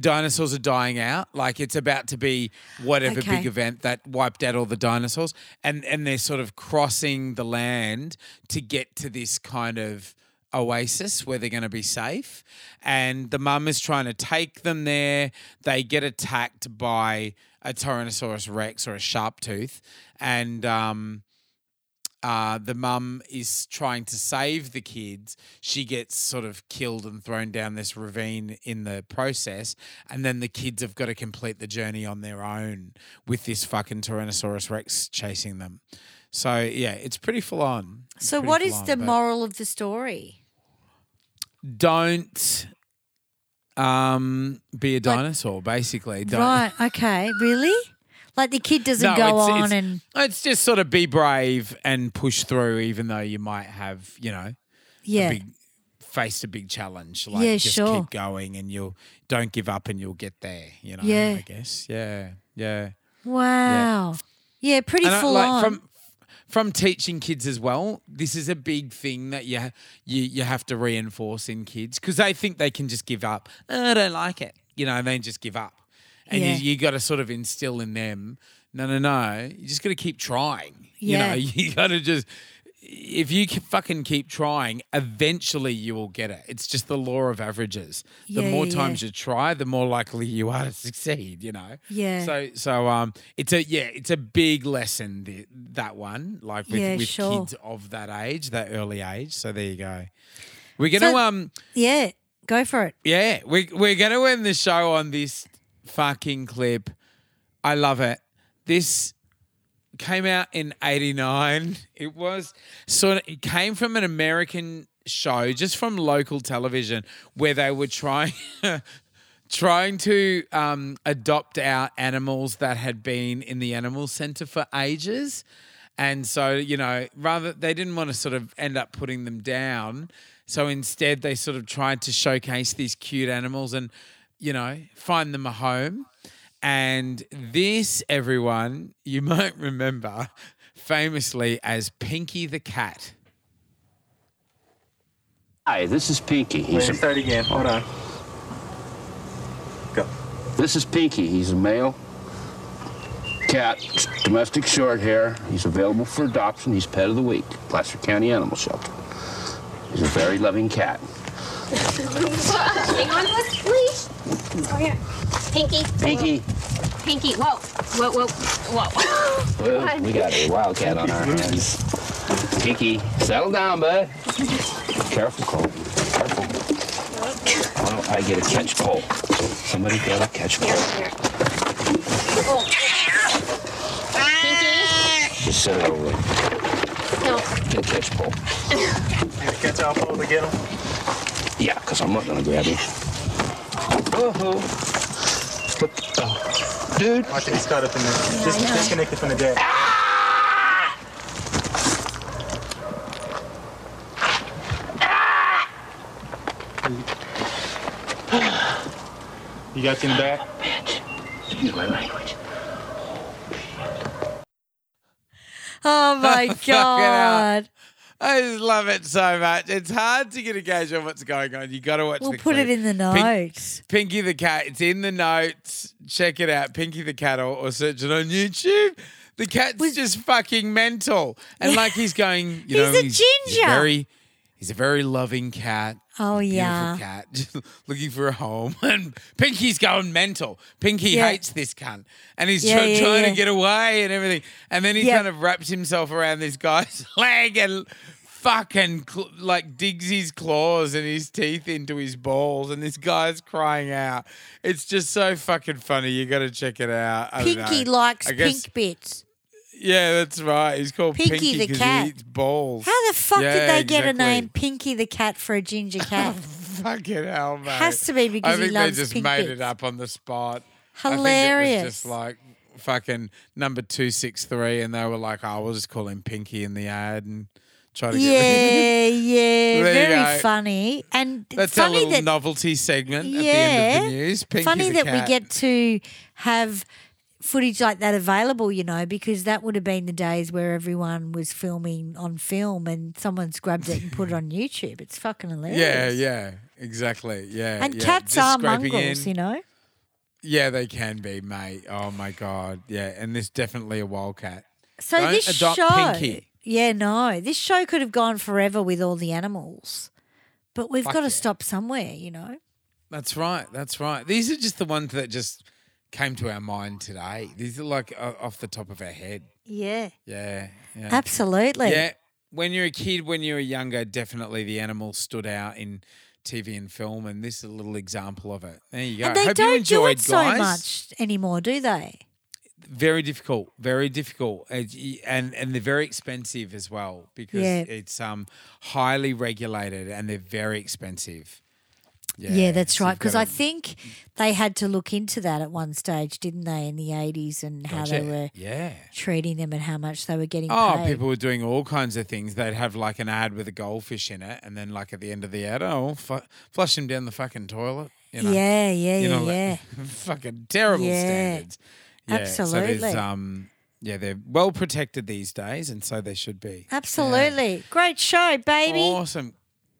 dinosaurs are dying out. Like it's about to be whatever Okay. big event that wiped out all the dinosaurs, and and they're sort of crossing the land to get to this kind of oasis where they're going to be safe. And the mum is trying to take them there. They get attacked by a Tyrannosaurus Rex or a Sharptooth, and um, uh, the mum is trying to save the kids. She gets sort of killed and thrown down this ravine in the process. And then the kids have got to complete the journey on their own with this fucking Tyrannosaurus Rex chasing them. So, yeah, it's pretty full on. It's so, what is on, the moral of the story? Don't um, be a dinosaur, basically. Don't, Right? Okay. Really? Like the kid doesn't No, go it's- on it's- and It's just sort of be brave and push through, even though you might have, you know, Yeah. a big, faced a big challenge. Like Yeah, just sure. keep going and you'll don't give up and you'll get there. You know, Yeah. I guess. Yeah, yeah. wow. Yeah, pretty And I- full like, on. from from teaching kids as well. This is a big thing that you you you have to reinforce in kids because they think they can just give up. "Oh, I don't like it, you know, and then just give up. And Yeah. you, you got to sort of instill in them. No, no, no. You just got to keep trying. Yeah. You know, you got to just. If you fucking keep trying, eventually you will get it. It's just the law of averages. The Yeah, more yeah, times yeah. you try, the more likely you are to succeed. You know. Yeah. So so um, it's a yeah, it's a big lesson th- that one, like with, with sure. kids of that age, that early age. So there you go. We're gonna So- um yeah, go for it. yeah, we we're gonna end the show on this fucking clip. I love it. This came out in '89. It was sort of it came from an American show, just from local television, where they were trying trying to um, adopt out animals that had been in the animal center for ages. And so, you know, rather they didn't want to sort of end up putting them down. So instead, they sort of tried to showcase these cute animals and, you know, find them a home. And this, everyone, you might remember famously as Pinky the cat. Hi, this is Pinky. He's Wait, start again. Hold on. Go. This is Pinky. He's a male cat, domestic short hair. He's available for adoption. He's pet of the week, Placer County Animal Shelter. He's a very loving cat. Hang on to us, please. Oh, yeah. Pinky. Pinky. Pinky. Whoa. Whoa, whoa, whoa. Well, we got a wildcat on our hands. Pinky, settle down, bud. Careful, Cole. Careful. Well, I get a catch pole. Somebody get a catch pole. Oh. Pinky. Just set it over. No. Get a catch pole. Catch all four to get him. Yeah, because I'm not going to grab you. Oh, slip. Oh. Dude. Watch it, he's caught up in there. Just I know. disconnected from the deck. Ah! You got in him back? Oh, Excuse my language. Oh my god! I just love it so much. It's hard to get a gauge on what's going on. You got to watch. We'll the put clip. it in the Pink- notes. Pinky the cat. It's in the notes. Check it out. Pinky the cat, or, or search it on YouTube. The cat's just fucking mental, and like he's going, you know, He's a he's, ginger. very, He's a very loving cat. Oh, yeah. cat, looking for a home. And Pinky's going mental. Pinky Yeah. hates this cunt, and he's Yeah, try- yeah, trying to get away and everything. And then he kind of wraps himself around this guy's leg and fucking cl- like digs his claws and his teeth into his balls, and this guy's crying out. It's just so fucking funny. You got to check it out. I Pinky likes guess- pink bits. Yeah, that's right. He's called Pinky Pinky the 'cause cat. He eats balls. How the fuck Yeah, did they get a exactly. name Pinky the cat for a ginger cat? Fucking hell, mate. Has to be because I he think loves they just pink made bits. it up on the spot. I Hilarious. think it was just like fucking number two six three, and they were like, "Oh, we'll just call him Pinky in the ad and try to get." yeah, yeah, There you very go. funny and That's our funny little that novelty segment at the end of the news. Pinky funny the that cat. we get to have footage like that available, you know, because that would have been the days where everyone was filming on film and someone's grabbed it and put it on YouTube. It's fucking hilarious. Yeah, yeah, exactly. Yeah, And yeah. cats Just are mongrels, in. you know. Yeah, they can be, mate. Oh my god, yeah. And there's definitely a wildcat. So Don't this show, Pinky. yeah, no, this show could have gone forever with all the animals, but we've Fuck got to yeah. stop somewhere, you know. That's right. That's right. These are just the ones that just came to our mind today. These are like uh, off the top of our head. Yeah, Yeah. yeah. absolutely. Yeah. When you're a kid, when you were younger, definitely the animals stood out in TV and film, and this is a little example of it. There you go. and they Hope don't do enjoyed, it so guys. much anymore, do they? Very difficult. Very difficult, and and, and they're very expensive as well because Yeah. it's um highly regulated and they're very expensive. Yeah, that's so right. Because I think they had to look into that at one stage, didn't they, in the 80s and how they were Yeah. treating them and how much they were getting Oh, paid. people were doing all kinds of things. They'd have like an ad with a goldfish in it, and then like at the end of the ad, oh, fu- flush him down the fucking toilet. You know? Yeah, yeah, You know, yeah, like, fucking terrible Yeah. standards. Yeah, So Absolutely. there's, um, yeah, they're well protected these days, and so they should be. Absolutely. Great show, baby. Awesome.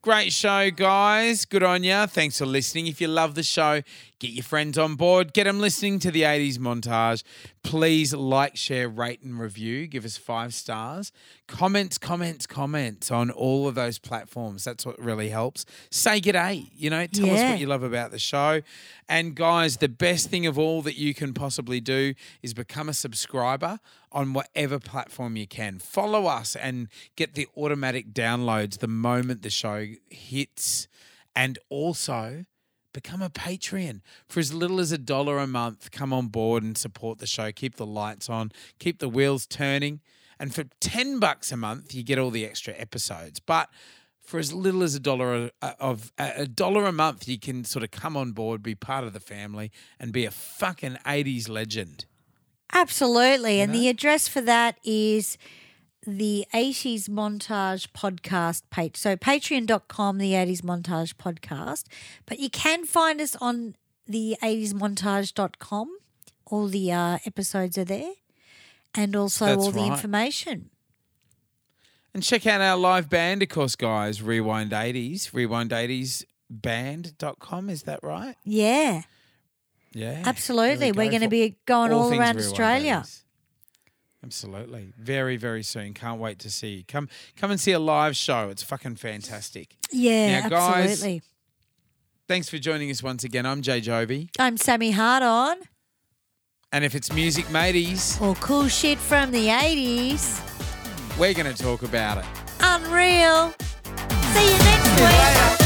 Great show, guys. Good on ya. Thanks for listening. If you love the show, get your friends on board. Get them listening to the 80s montage. Please like, share, rate, and review. Give us five stars. Comments, comments, comments on all of those platforms. That's what really helps. Say g'day. You know, tell us what you love about the show. And guys, the best thing of all that you can possibly do is become a subscriber on whatever platform you can. Follow us and get the automatic downloads the moment the show hits. And also become a Patreon for as little as a dollar a month. Come on board and support the show. Keep the lights on, keep the wheels turning. And for 10 bucks a month, you get all the extra episodes. But for as little as a dollar uh, of a a dollar a month, you can sort of come on board, be part of the family, and be a fucking 80s legend. Absolutely. And the address for that is the 80s Montage Podcast page. So patreon.com, the 80s Montage Podcast. But you can find us on the 80smontage.com. All the uh, episodes are there. And also That's all the right. information. And check out our live band, of course, guys. Rewind 80s, rewind80sband.com. Is that right? Yeah. Yeah. Absolutely. We're going to be going all, things around Australia. 80s. Absolutely. Very, very soon. Can't wait to see you. Come come and see a live show. It's fucking fantastic. Yeah, Now, guys, absolutely. Thanks for joining us once again. I'm Jay Jovi. I'm Sammy HardOn. And if it's music mateys, Or cool shit from the 80s. we're going to talk about it. Unreal. See you next week.